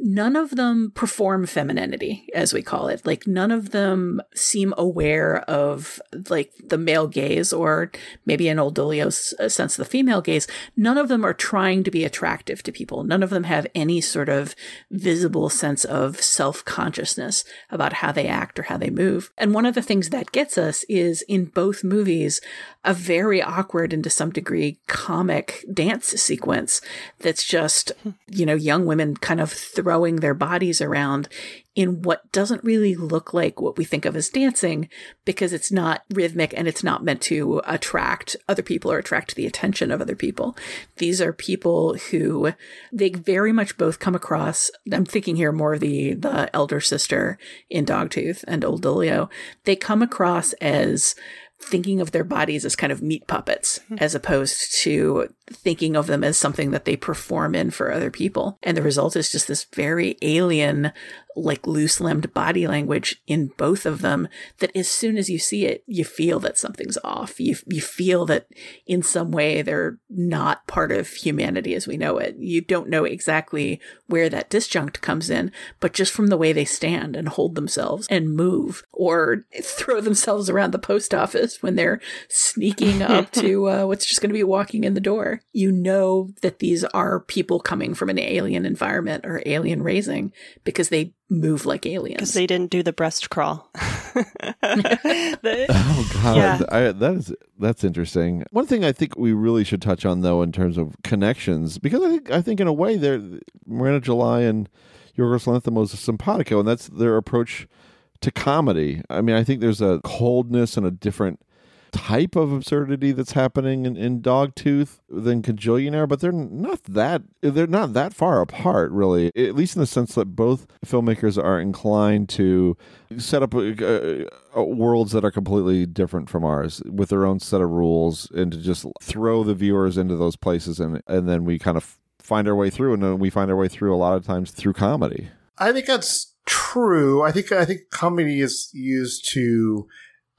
none of them perform femininity, as we call it. Like none of them seem aware of like the male gaze or maybe in old Dolio's uh, sense the female gaze. None of them are trying to be attractive to people. None of them have any sort of visible sense of self-consciousness about how they act or how they move. And one of the things that gets us is in both movies a very awkward and to some degree comic dance sequence that's just, you know, young women kind of throwing their bodies around in what doesn't really look like what we think of as dancing because it's not rhythmic and it's not meant to attract other people or attract the attention of other people. These are people who they very much both come across. I'm thinking here more of the, the elder sister in Dogtooth and Old Dolio. They come across as thinking of their bodies as kind of meat puppets mm-hmm. as opposed to thinking of them as something that they perform in for other people. And the result is just this very alien, like loose limbed body language in both of them that as soon as you see it, you feel that something's off. You, you feel that in some way they're not part of humanity as we know it. You don't know exactly where that disjunct comes in, but just from the way they stand and hold themselves and move or throw themselves around the post office when they're sneaking up to uh, what's just going to be walking in the door you know that these are people coming from an alien environment or alien raising because they move like aliens. Because they didn't do the breast crawl. the, oh god, yeah. I, that is that's interesting. One thing I think we really should touch on though, in terms of connections, because I think I think in a way they're Miranda July and Yorgos Lanthimos simpatico, and that's their approach to comedy. I mean, I think there's a coldness and a different type of absurdity that's happening in, in Dogtooth than Kajillionaire, but they're not that they're not that far apart, really. At least in the sense that both filmmakers are inclined to set up uh, uh, worlds that are completely different from ours with their own set of rules, and to just throw the viewers into those places, and and then we kind of find our way through, and we find our way through a lot of times through comedy. I think that's true. I think I think comedy is used to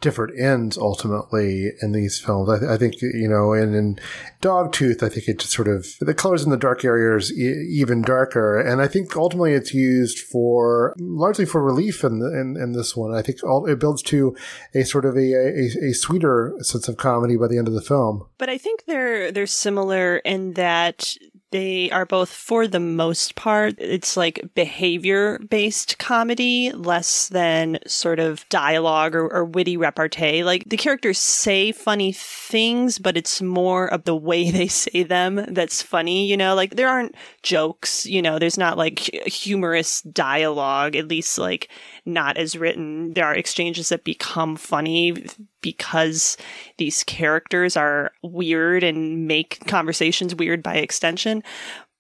different ends ultimately in these films. I, th- I think, you know, in, in Dogtooth, I think it just sort of, the colors in the dark areas e- even darker. And I think ultimately it's used for, largely for relief in, the, in, in this one. I think all, it builds to a sort of a, a, a sweeter sense of comedy by the end of the film. But I think they're, they're similar in that they are both, for the most part, it's like behavior based comedy, less than sort of dialogue or, or, witty repartee. Like the characters say funny things, but it's more of the way they say them that's funny, you know? Like there aren't jokes, you know, there's not like humorous dialogue, at least like not as written. There are exchanges that become funny because these characters are weird and make conversations weird by extension.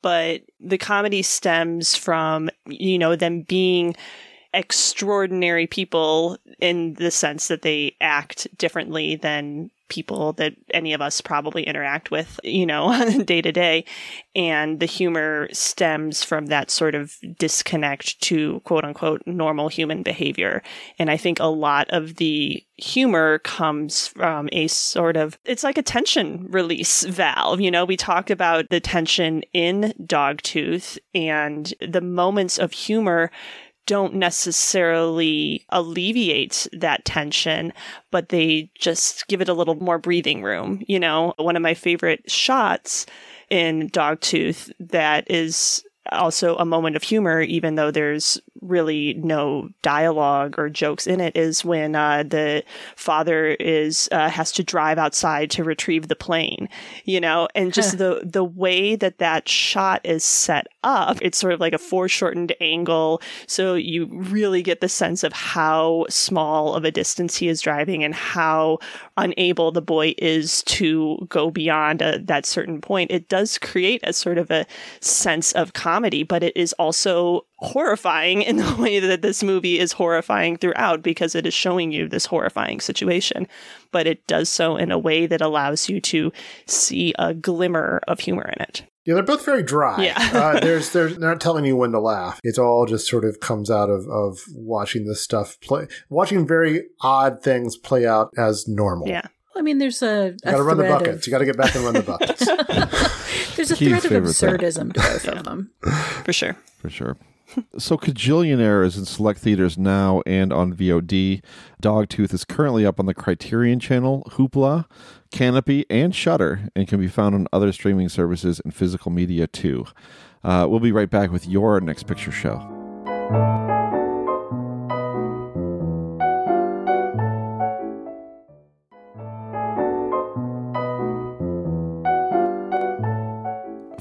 But the comedy stems from, you know, them being extraordinary people in the sense that they act differently than people that any of us probably interact with, you know, day to day. And the humor stems from that sort of disconnect to quote unquote normal human behavior. And I think a lot of the humor comes from a sort of, it's like a tension release valve. You know, we talked about the tension in Dogtooth and the moments of humor don't necessarily alleviate that tension, but they just give it a little more breathing room. You know, one of my favorite shots in Dogtooth that is also a moment of humor, even though there's really no dialogue or jokes in it, is when uh, the father is uh, has to drive outside to retrieve the plane, you know, and just the the way that that shot is set up, it's sort of like a foreshortened angle, so you really get the sense of how small of a distance he is driving and how unable the boy is to go beyond a, that certain point. It does create a sort of a sense of comedy, but it is also horrifying in the way that this movie is horrifying throughout because it is showing you this horrifying situation. But it does so in a way that allows you to see a glimmer of humor in it. Yeah, they're both very dry. Yeah. uh, there's, there's they're not telling you when to laugh. It's all just sort of comes out of, of watching this stuff play, watching very odd things play out as normal. Yeah. I mean, there's a, a you got to run the buckets. Of... You got to get back and run the buckets. there's a Keith's thread of favorite absurdism to both of them. For sure. For sure. So Kajillionaire is in select theaters now and on VOD. Dogtooth is currently up on the Criterion Channel, Hoopla, Kanopy, and Shudder, and can be found on other streaming services and physical media too. Uh, we'll be right back with your next picture show.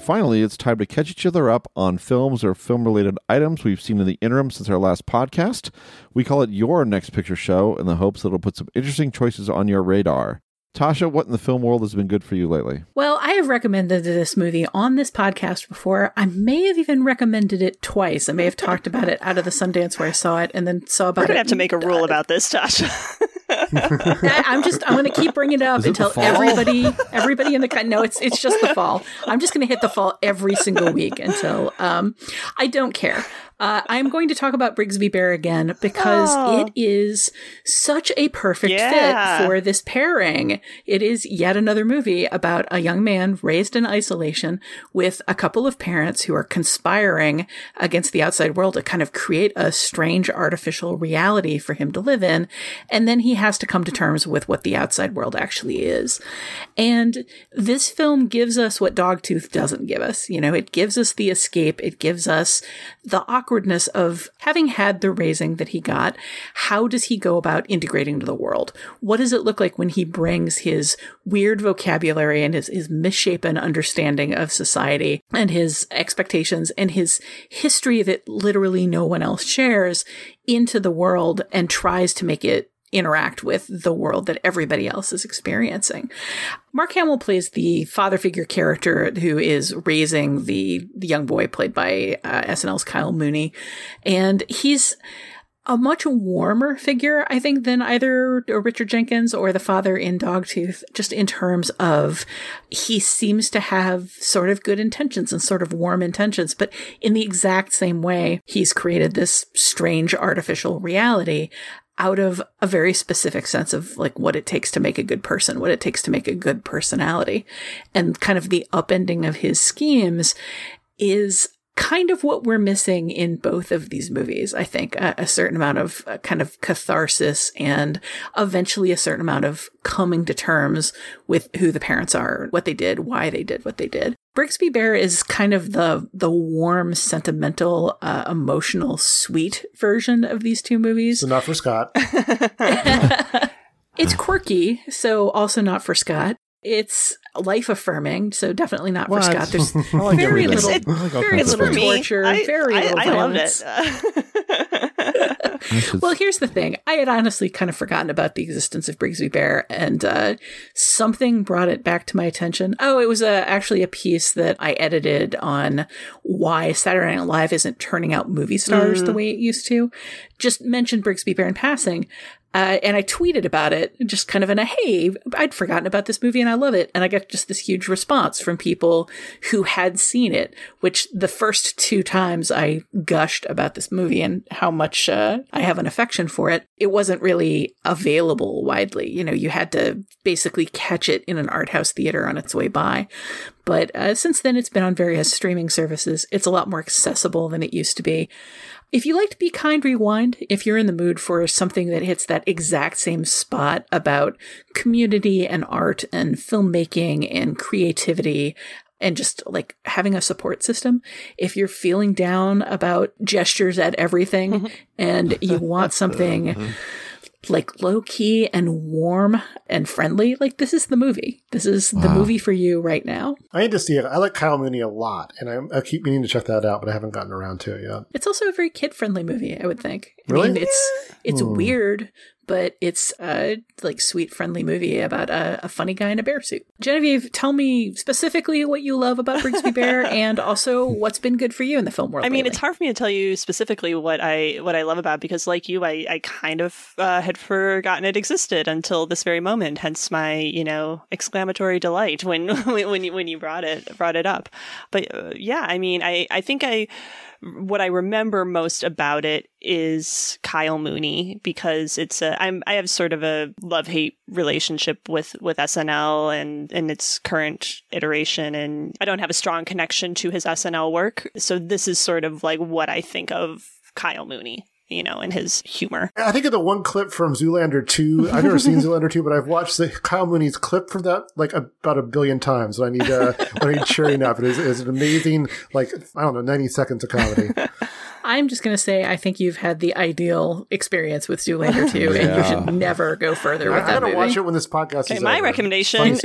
Finally, it's time to catch each other up on films or film related items we've seen in the interim since our last podcast. We call it Your Next Picture Show in the hopes that it'll put some interesting choices on your radar. Tasha, what in the film world has been good for you lately? Well, I have recommended this movie on this podcast before. I may have even recommended it twice. I may have talked about it out of the Sundance where I saw it and then saw about We're gonna it. have to make a rule about this, Tasha. I, I'm just I'm going to keep bringing it up it until everybody everybody in the co- no it's it's just the fall. I'm just going to hit the fall every single week until um I don't care. Uh, I'm going to talk about Brigsby Bear again because Oh. it is such a perfect Yeah. fit for this pairing. It is yet another movie about a young man raised in isolation with a couple of parents who are conspiring against the outside world to kind of create a strange artificial reality for him to live in. And then he has to come to terms with what the outside world actually is. And this film gives us what Dogtooth doesn't give us. You know, it gives us the escape. It gives us the awkwardness of having had the raising that he got. How does he go about integrating into the world? What does it look like when he brings his weird vocabulary and his, his misshapen understanding of society and his expectations and his history that literally no one else shares into the world and tries to make it interact with the world that everybody else is experiencing. Mark Hamill plays the father figure character who is raising the, the young boy played by uh, SNL's Kyle Mooney. And he's a much warmer figure, I think, than either Richard Jenkins or the father in Dogtooth, just in terms of he seems to have sort of good intentions and sort of warm intentions, but in the exact same way, he's created this strange artificial reality out of a very specific sense of like what it takes to make a good person, what it takes to make a good personality. And kind of the upending of his schemes is kind of what we're missing in both of these movies. I think a, a certain amount of uh, kind of catharsis and eventually a certain amount of coming to terms with who the parents are, what they did, why they did what they did. Brigsby Bear is kind of the the warm, sentimental, uh, emotional, sweet version of these two movies. So not for Scott. it's quirky, so also not for Scott. It's life affirming, so definitely not What? for Scott. There's like very little, I like all very kinds little torture, I- very I- little I loved violence. it. well, here's the thing. I had honestly kind of forgotten about the existence of Brigsby Bear, and uh, something brought it back to my attention. Oh, it was uh, actually a piece that I edited on why Saturday Night Live isn't turning out movie stars the Mm. way it used to. Just mentioned Brigsby Bear in passing. Uh, and I tweeted about it, just kind of in a hey, I'd forgotten about this movie and I love it. And I got just this huge response from people who had seen it, which the first two times I gushed about this movie and how much uh, I have an affection for it, it wasn't really available widely. You know, you had to basically catch it in an art house theater on its way by. But uh, since then, it's been on various streaming services. It's a lot more accessible than it used to be. If you liked to Be Kind Rewind, if you're in the mood for something that hits that exact same spot about community and art and filmmaking and creativity and just like having a support system, if you're feeling down about gestures at everything mm-hmm. and you want something mm-hmm. Like low key and warm and friendly, like this is the movie. This is the movie for you right now. I need to see it. I like Kyle Mooney a lot, and I, I keep meaning to check that out, but I haven't gotten around to it yet. It's also a very kid friendly movie, I would think. I Really? mean, it's it's Hmm. weird, but it's a like sweet, friendly movie about a, a funny guy in a bear suit. Genevieve, tell me specifically what you love about Brigsby Bear, and also what's been good for you in the film world. I mean, lately. it's hard for me to tell you specifically what I what I love about because, like you, I, I kind of uh, had forgotten it existed until this very moment. Hence my you know exclamatory delight when when you when you brought it brought it up. But uh, yeah, I mean, I I think I what I remember most about it is Kyle Mooney because it's a I'm I have sort of a love hate relationship with with SNL and and its current iteration and I don't have a strong connection to his SNL work. So this is sort of like what I think of Kyle Mooney you know in his humor I think of the one clip from Zoolander 2. I've never seen Zoolander 2, but I've watched the Kyle Mooney's clip from that like about a billion times. When I need uh, when I need cheering up. It is, it is an amazing, like I don't know, ninety seconds of comedy. I'm just gonna say I think you've had the ideal experience with Zoolander 2, and you should never go further with I'm that gonna movie. watch it when this podcast Okay, is my over. recommendation is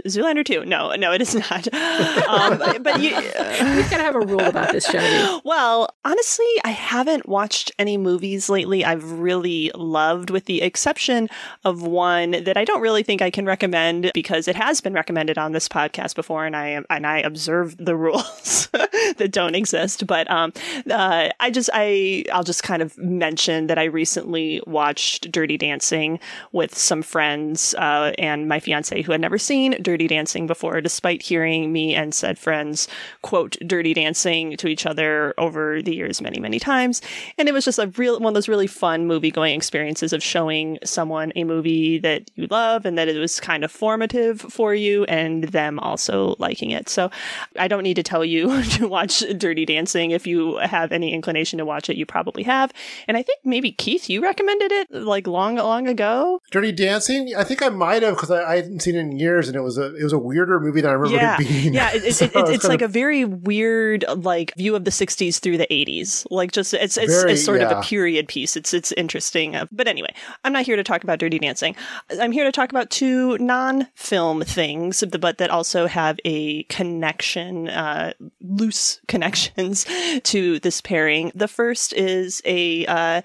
Zoolander 2. No, no, it is not. um, but, but you, We've got to have a rule about this, Genevieve. Well, honestly, I haven't watched any movies lately I've really loved, with the exception of one that I don't really think I can recommend because it has been recommended on this podcast before, and I am and I observe the rules that don't exist. But um, uh, I just I I'll just kind of mention that I recently watched Dirty Dancing with some friends uh, and my fiance who had never seen Dirty Dancing before, despite hearing me and said friends quote Dirty Dancing to each other over the years many many times, and it was just a real one of those really fun movie going experiences of showing someone a movie that you love and that it was kind of formative for you and them also liking it. So I don't need to tell you to watch Dirty Dancing if you have any inclination to watch it, you probably have. And I think maybe Keith, you recommended it like long long ago. Dirty Dancing. I think I might have because I, I hadn't seen it in years, and it was a it was a weirder movie than I remember yeah, it being. yeah. It, it, So it, I was it's like of- a very weird like view of the '60s through the '80s. Like just it's it's, Very- it's sort of a period piece. It's it's interesting. Uh, But anyway, I'm not here to talk about Dirty Dancing. I'm here to talk about two non-film things, but that also have a connection, uh, loose connections to this pairing. The first is a. Uh,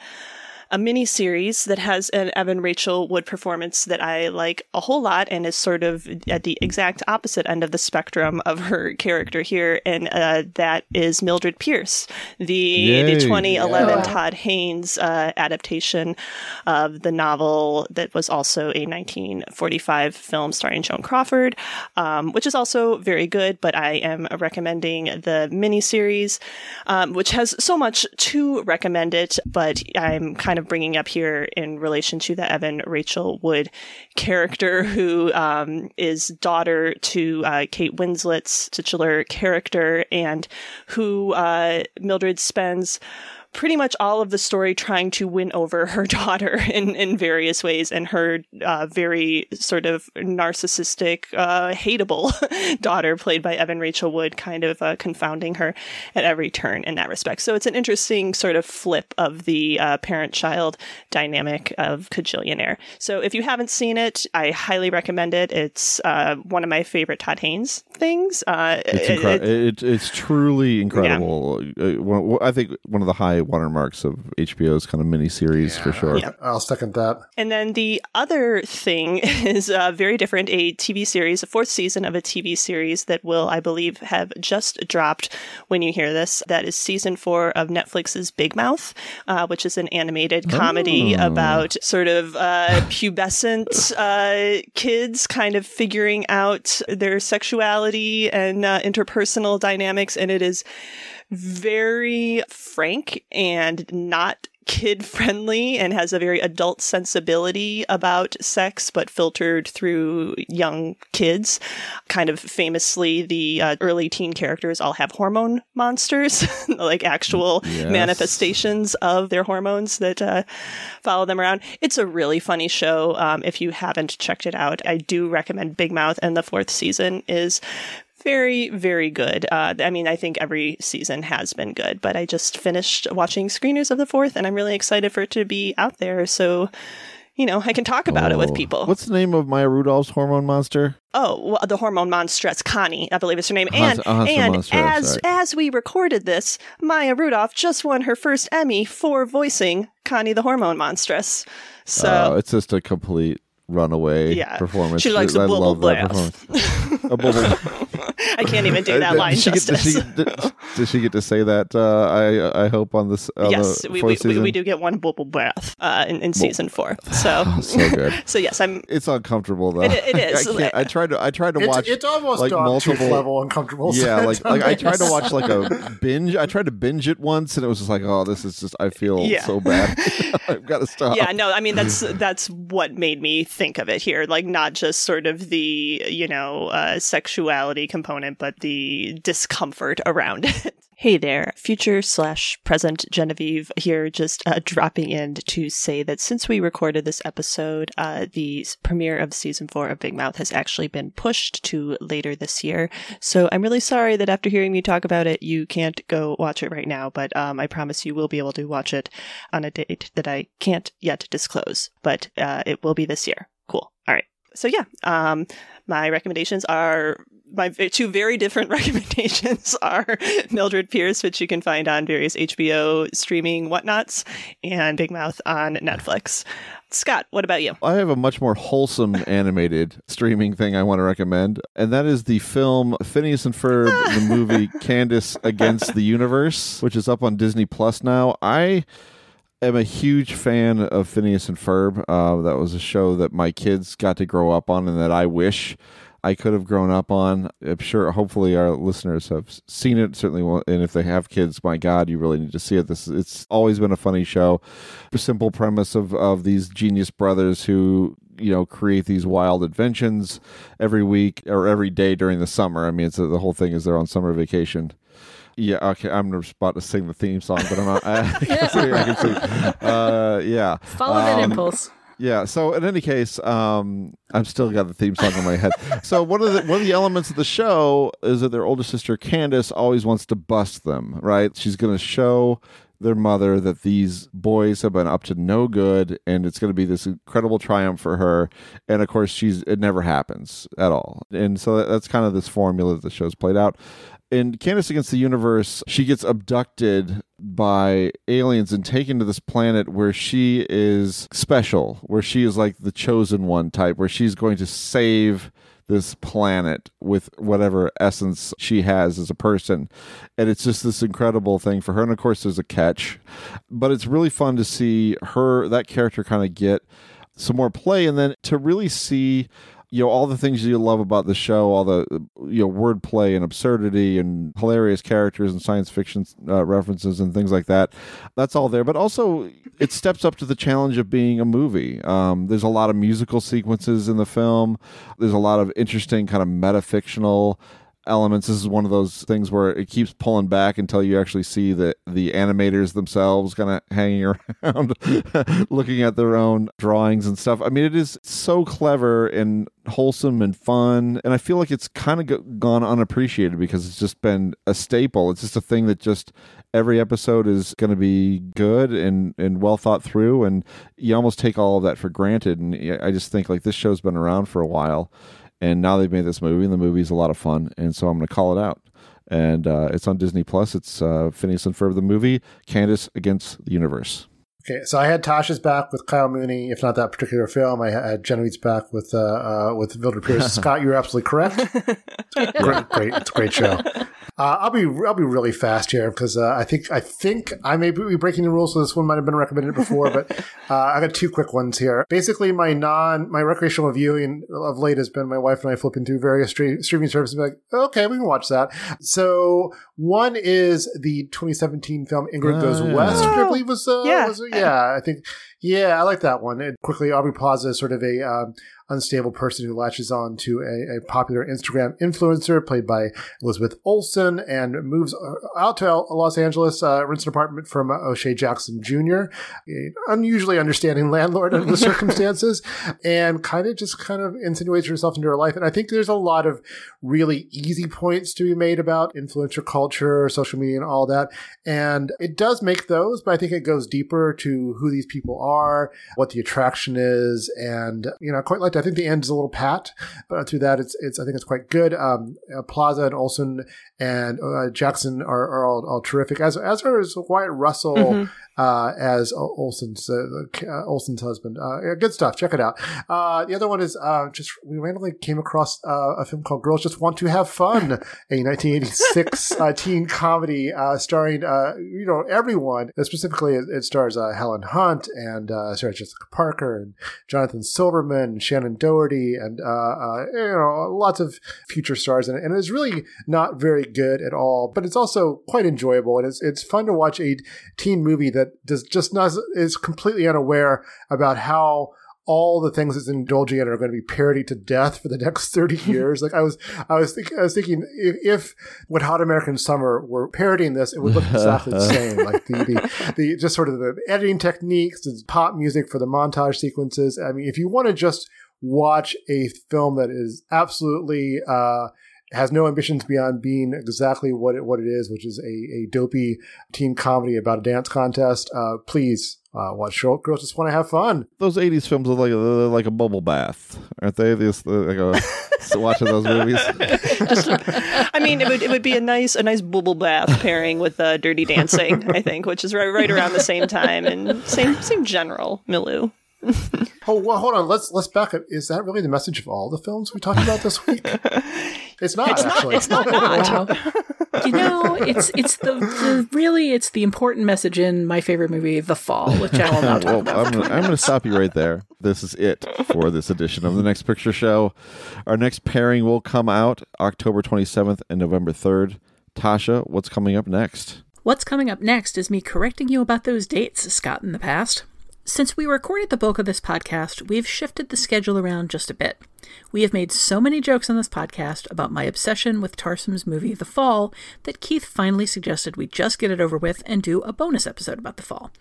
a mini series that has an Evan Rachel Wood performance that I like a whole lot and is sort of at the exact opposite end of the spectrum of her character here, and uh, that is Mildred Pierce, the Yay. the 2011 Yeah. Todd Haynes uh, adaptation of the novel that was also a 1945 film starring Joan Crawford, um, which is also very good. But I am recommending the miniseries, um, which has so much to recommend it. But I'm kind of of bringing up here in relation to the Evan Rachel Wood character, who um, is daughter to uh, Kate Winslet's titular character, and who uh, Mildred spends pretty much all of the story trying to win over her daughter in, in various ways and her uh, very sort of narcissistic, uh, hateable daughter, played by Evan Rachel Wood, kind of uh, confounding her at every turn in that respect. So it's an interesting sort of flip of the uh, parent child dynamic of Kajillionaire. So if you haven't seen it, I highly recommend it. It's uh, one of my favorite Todd Haynes things. Uh, It's it- incredible. it- It, it's truly incredible. One- I think one of the high watermarks of HBO's kind of mini miniseries for sure. Yeah. I'll second that. And then the other thing is uh, very different a TV series, a fourth season of a TV series that will, I believe, have just dropped when you hear this. That is season four of Netflix's Big Mouth, uh, which is an animated comedy Oh. about sort of uh, pubescent uh, kids kind of figuring out their sexuality and uh, interpersonal dynamics. And it is very frank and not kid friendly and has a very adult sensibility about sex, but filtered through young kids. Kind of famously, the uh, early teen characters all have hormone monsters, like actual Yes. manifestations of their hormones that uh, follow them around. It's a really funny show. Um, if you haven't checked it out, I do recommend Big Mouth, and the fourth season is very, very good. Uh, I mean, I think every season has been good, but I just finished watching screeners of the fourth, and I'm really excited for it to be out there. So, you know, I can talk about it with Oh. people. What's the name of Maya Rudolph's hormone monster? Oh, well, the hormone monstress Connie, I believe is her name. And Hans the and Monstress, as as we recorded this, Maya Rudolph just won her first Emmy for voicing Connie the hormone monstress. So Oh, it's just a complete runaway Yeah. performance. She likes a I bubble love that bath. performance. a bubble. I can't even do that Uh, line does she get- does justice. she get- does- Does she get to say that? Uh, I I hope on this. On yes, the we, fourth we, we, season? we do get one bubble bath uh, in, in season four. So so good. so yes, I'm. It's uncomfortable though. It- it is. I, can't, I tried to. I tried to It's, watch. it's almost like multiple level uncomfortable. Yeah, like like I tried to watch like a binge. I tried to binge it once, and it was just like, oh, this is just. I feel Yeah. so bad. I've got to stop. Yeah, no, I mean that's that's what made me think of it here, like not just sort of the you know uh, component, but the discomfort around it. Hey there, future slash present Genevieve here, just uh, dropping in to say that since we recorded this episode, uh, the premiere of season four of Big Mouth has actually been pushed to later this year. So I'm really sorry that after hearing me talk about it, you can't go watch it right now, but um, I promise you will be able to watch it on a date that I can't yet disclose, but uh, it will be this year. Cool. All right. So yeah, um, my recommendations are my two very different recommendations are Mildred Pierce, which you can find on various HBO streaming whatnots, and Big Mouth on Netflix. Scott, what about you? I have a much more wholesome animated streaming thing I want to recommend, and that is the film Phineas and Ferb, the movie Candace Against the Universe, which is up on Disney Plus now. I am a huge fan of Phineas and Ferb. Uh, that was a show that my kids got to grow up on, and that I wish I could have grown up on. I'm sure, hopefully, our listeners have seen it. Certainly, won't- and if they have kids, my God, you really need to see it. This it's always been a funny show. A simple premise of of these genius brothers who you know create these wild inventions every week or every day during the summer. I mean, it's the whole thing is they're on summer vacation. Yeah, okay. I'm about to sing the theme song, but I'm not. I, I can see, I can see. Uh, yeah. Follow that Um, impulse. Yeah. So in any case, um, I'm still got the theme song in my head. So one of the one of the elements of the show is that their older sister Candace always wants to bust them. Right? She's going to show their mother that these boys have been up to no good, and it's going to be this incredible triumph for her. And of course, she's it never happens at all. And so that's kind of this formula that the show's played out. In Candace Against the Universe, she gets abducted by aliens and taken to this planet where she is special, where she is like the chosen one type, where she's going to save this planet with whatever essence she has as a person. And it's just this incredible thing for her. And of course, there's a catch, but it's really fun to see her, that character kind of get some more play and then to really see you know all the things you love about the show, all the you know wordplay and absurdity and hilarious characters and science fiction uh, references and things like that. That's all there, but also it steps up to the challenge of being a movie. Um, there's a lot of musical sequences in the film. There's a lot of interesting kind of metafictional elements. This is one of those things where it keeps pulling back until you actually see the the animators themselves kind of hanging around, looking at their own drawings and stuff. I mean, it is so clever and wholesome and fun, and I feel like it's kind of go- gone unappreciated because it's just been a staple. It's just a thing that just every episode is going to be good and and well thought through, and you almost take all of that for granted. And I just think like this show's been around for a while and now they've made this movie, and the movie's a lot of fun, and so I'm going to call it out. And uh, it's on Disney Plus. It's uh, Phineas and Ferb the movie, Candace against the Universe. Okay, so I had Tasha's back with Kyle Mooney, if not that particular film. I had Genevieve's back with uh, uh, with Mildred Pierce. Scott, you're absolutely correct. great, great, it's a great show. Uh, I'll be I'll be really fast here because uh, I think I think I may be breaking the rules, so this one might have been recommended before. but uh, I got two quick ones here. Basically, my non my recreational viewing of late has been my wife and I flipping through various stream, streaming services. Like, okay, we can watch that. So one is the 2017 film Ingrid Goes yeah. West, which I believe was uh, Yeah. was, yeah, I think yeah, I like that one. And quickly, Aubrey Plaza is sort of a um, unstable person who latches on to a, a popular Instagram influencer played by Elizabeth Olsen and moves uh, out to Los Angeles, uh, rents an apartment from uh, O'Shea Jackson Jr., an unusually understanding landlord under the circumstances, and kind of just kind of insinuates herself into her life. And I think there's a lot of really easy points to be made about influencer culture, social media, and all that. And it does make those, but I think it goes deeper to who these people are, what the attraction is, and you know, I quite like. I think the end is a little pat, but through that, it's it's. I think it's quite good. Um, uh, Plaza and Olsen and uh, Jackson are, are all, all terrific. As as are Wyatt Russell Mhm. Uh, as Olsen's uh, uh, Olsen's husband. Uh, good stuff. Check it out. Uh, the other one is uh, just we randomly came across a film called Girls Just Want to Have Fun, a 1986 uh, teen comedy starring you know everyone. Specifically, it, it stars Helen Hunt and Sarah Jessica Parker and Jonathan Silverman, and Shannon Doherty, and you know lots of future stars in it. And it's really not very good at all, but it's also quite enjoyable. And it's it's fun to watch a teen movie that does just not is completely unaware about how all the things it's indulging in are going to be parodied to death for the next 30 years. Like I was, I was, think, I was thinking if, if Wet Hot American Summer were parodying this, it would look exactly the same. Like the, the, the, just sort of the editing techniques, the pop music for the montage sequences. I mean, if you want to just watch a film that is absolutely, uh, has no ambitions beyond being exactly what it, what it is, which is a, a dopey teen comedy about a dance contest. Uh, please uh, watch Short Girls Just Want to Have Fun. Those '80s films are like they're like a bubble bath, aren't they? This like a, watching those movies. I mean, it would it would be a nice a nice bubble bath pairing with uh, Dirty Dancing, I think, which is right right around the same time and same same general milieu. Oh well, hold on. Let's let's back up. Is that really the message of all the films we talked about this week? It's not. It's not- actually. it's not not. You know, it's it's the, the really it's the important message in my favorite movie, The Fall, which I will not talk well, about. I'm gonna, I'm gonna stop you right there. This is it for this edition of the Next Picture Show. Our next pairing will come out October 27th and November 3rd. Tasha, what's coming up next? What's coming up next is me correcting you about those dates, Scott, in the past. Since we recorded the bulk of this podcast, we've shifted the schedule around just a bit. We have made so many jokes on this podcast about my obsession with Tarsem's movie The Fall that Keith finally suggested we just get it over with and do a bonus episode about The Fall.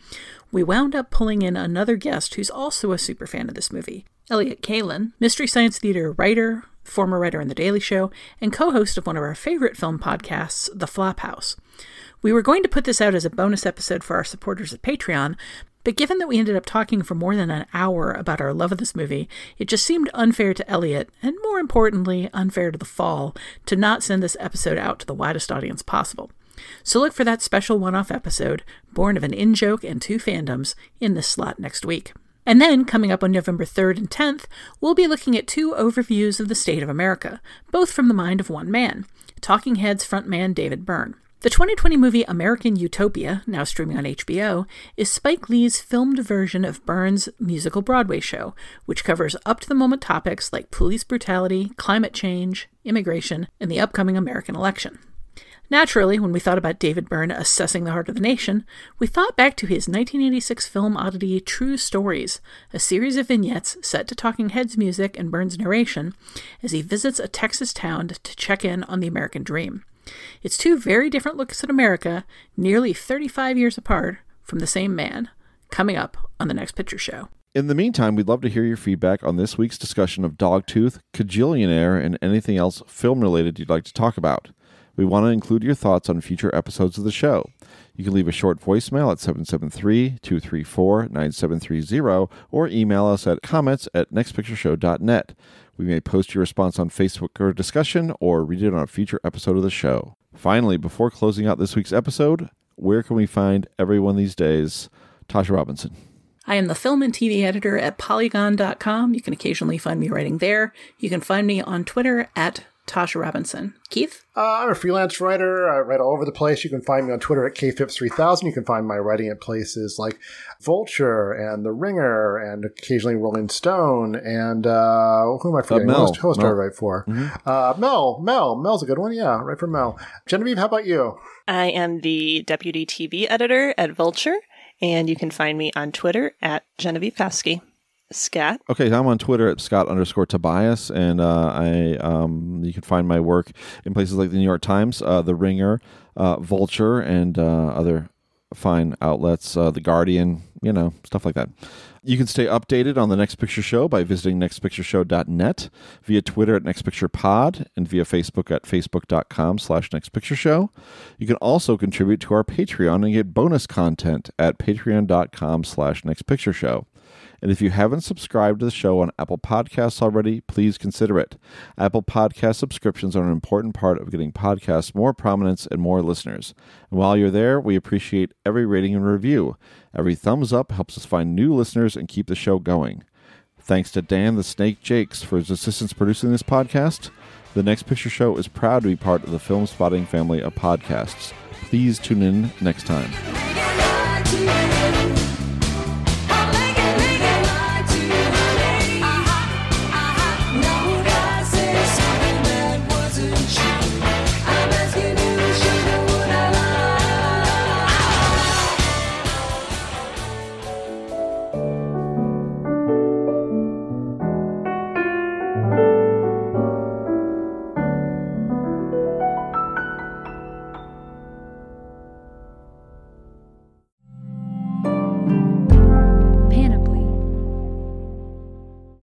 We wound up pulling in another guest who's also a super fan of this movie, Elliott Kalan, Mystery Science Theater writer, former writer on The Daily Show, and co host of one of our favorite film podcasts, The Flophouse. We were going to put this out as a bonus episode for our supporters at Patreon, but given that we ended up talking for more than an hour about our love of this movie, it just seemed unfair to Elliott, and more importantly, unfair to The Fall, to not send this episode out to the widest audience possible. So look for that special one off episode, born of an in joke and two fandoms, in this slot next week. And then, coming up on November 3rd and 10th, we'll be looking at two overviews of the state of America, both from the mind of one man Talking Heads frontman David Byrne. The 2020 movie American Utopia, now streaming on HBO, is Spike Lee's filmed version of Byrne's musical Broadway show, which covers up to the moment topics like police brutality, climate change, immigration, and the upcoming American election. Naturally, when we thought about David Byrne assessing the heart of the nation, we thought back to his 1986 film oddity True Stories, a series of vignettes set to Talking Heads music and Byrne's narration as he visits a Texas town to check in on the American dream. It's two very different looks at America, nearly 35 years apart, from the same man, coming up on the next picture show. In the meantime, we'd love to hear your feedback on this week's discussion of Dogtooth, Kajillionaire, and anything else film related you'd like to talk about. We want to include your thoughts on future episodes of the show. You can leave a short voicemail at 773 234 9730 or email us at comments at nextpictureshow.net. We may post your response on Facebook or discussion or read it on a future episode of the show. Finally, before closing out this week's episode, where can we find everyone these days? Tasha Robinson. I am the film and TV editor at Polygon.com. You can occasionally find me writing there. You can find me on Twitter at Tasha Robinson. Keith? Uh, I'm a freelance writer. I write all over the place. You can find me on Twitter at kphipps3000. You can find my writing at places like Vulture and The Ringer and occasionally Rolling Stone. And uh, who am I forgetting? Uh, Mel. Who else- who do I write for? Mhm. Uh, Mel. Mel. Mel's a good one. Yeah, right for Mel. Genevieve, how about you? I am the deputy TV editor at Vulture, and you can find me on Twitter at Genevieve Koski. Scott. Okay, I'm on Twitter at Scott underscore Tobias, and uh, I um, you can find my work in places like the New York Times, uh, The Ringer, uh, Vulture, and uh, other fine outlets, uh, The Guardian, you know, stuff like that. You can stay updated on the Next Picture Show by visiting nextpictureshow.net, via Twitter at nextpicturepod, and via Facebook at facebook.com slash nextpictureshow. You can also contribute to our Patreon and get bonus content at patreon.com slash nextpictureshow. And if you haven't subscribed to the show on Apple Podcasts already, please consider it. Apple Podcast subscriptions are an important part of getting podcasts more prominence and more listeners. And while you're there, we appreciate every rating and review. Every thumbs up helps us find new listeners and keep the show going. Thanks to Dan the Snake Jakes for his assistance producing this podcast. The Next Picture Show is proud to be part of the Filmspotting family of podcasts. Please tune in next time.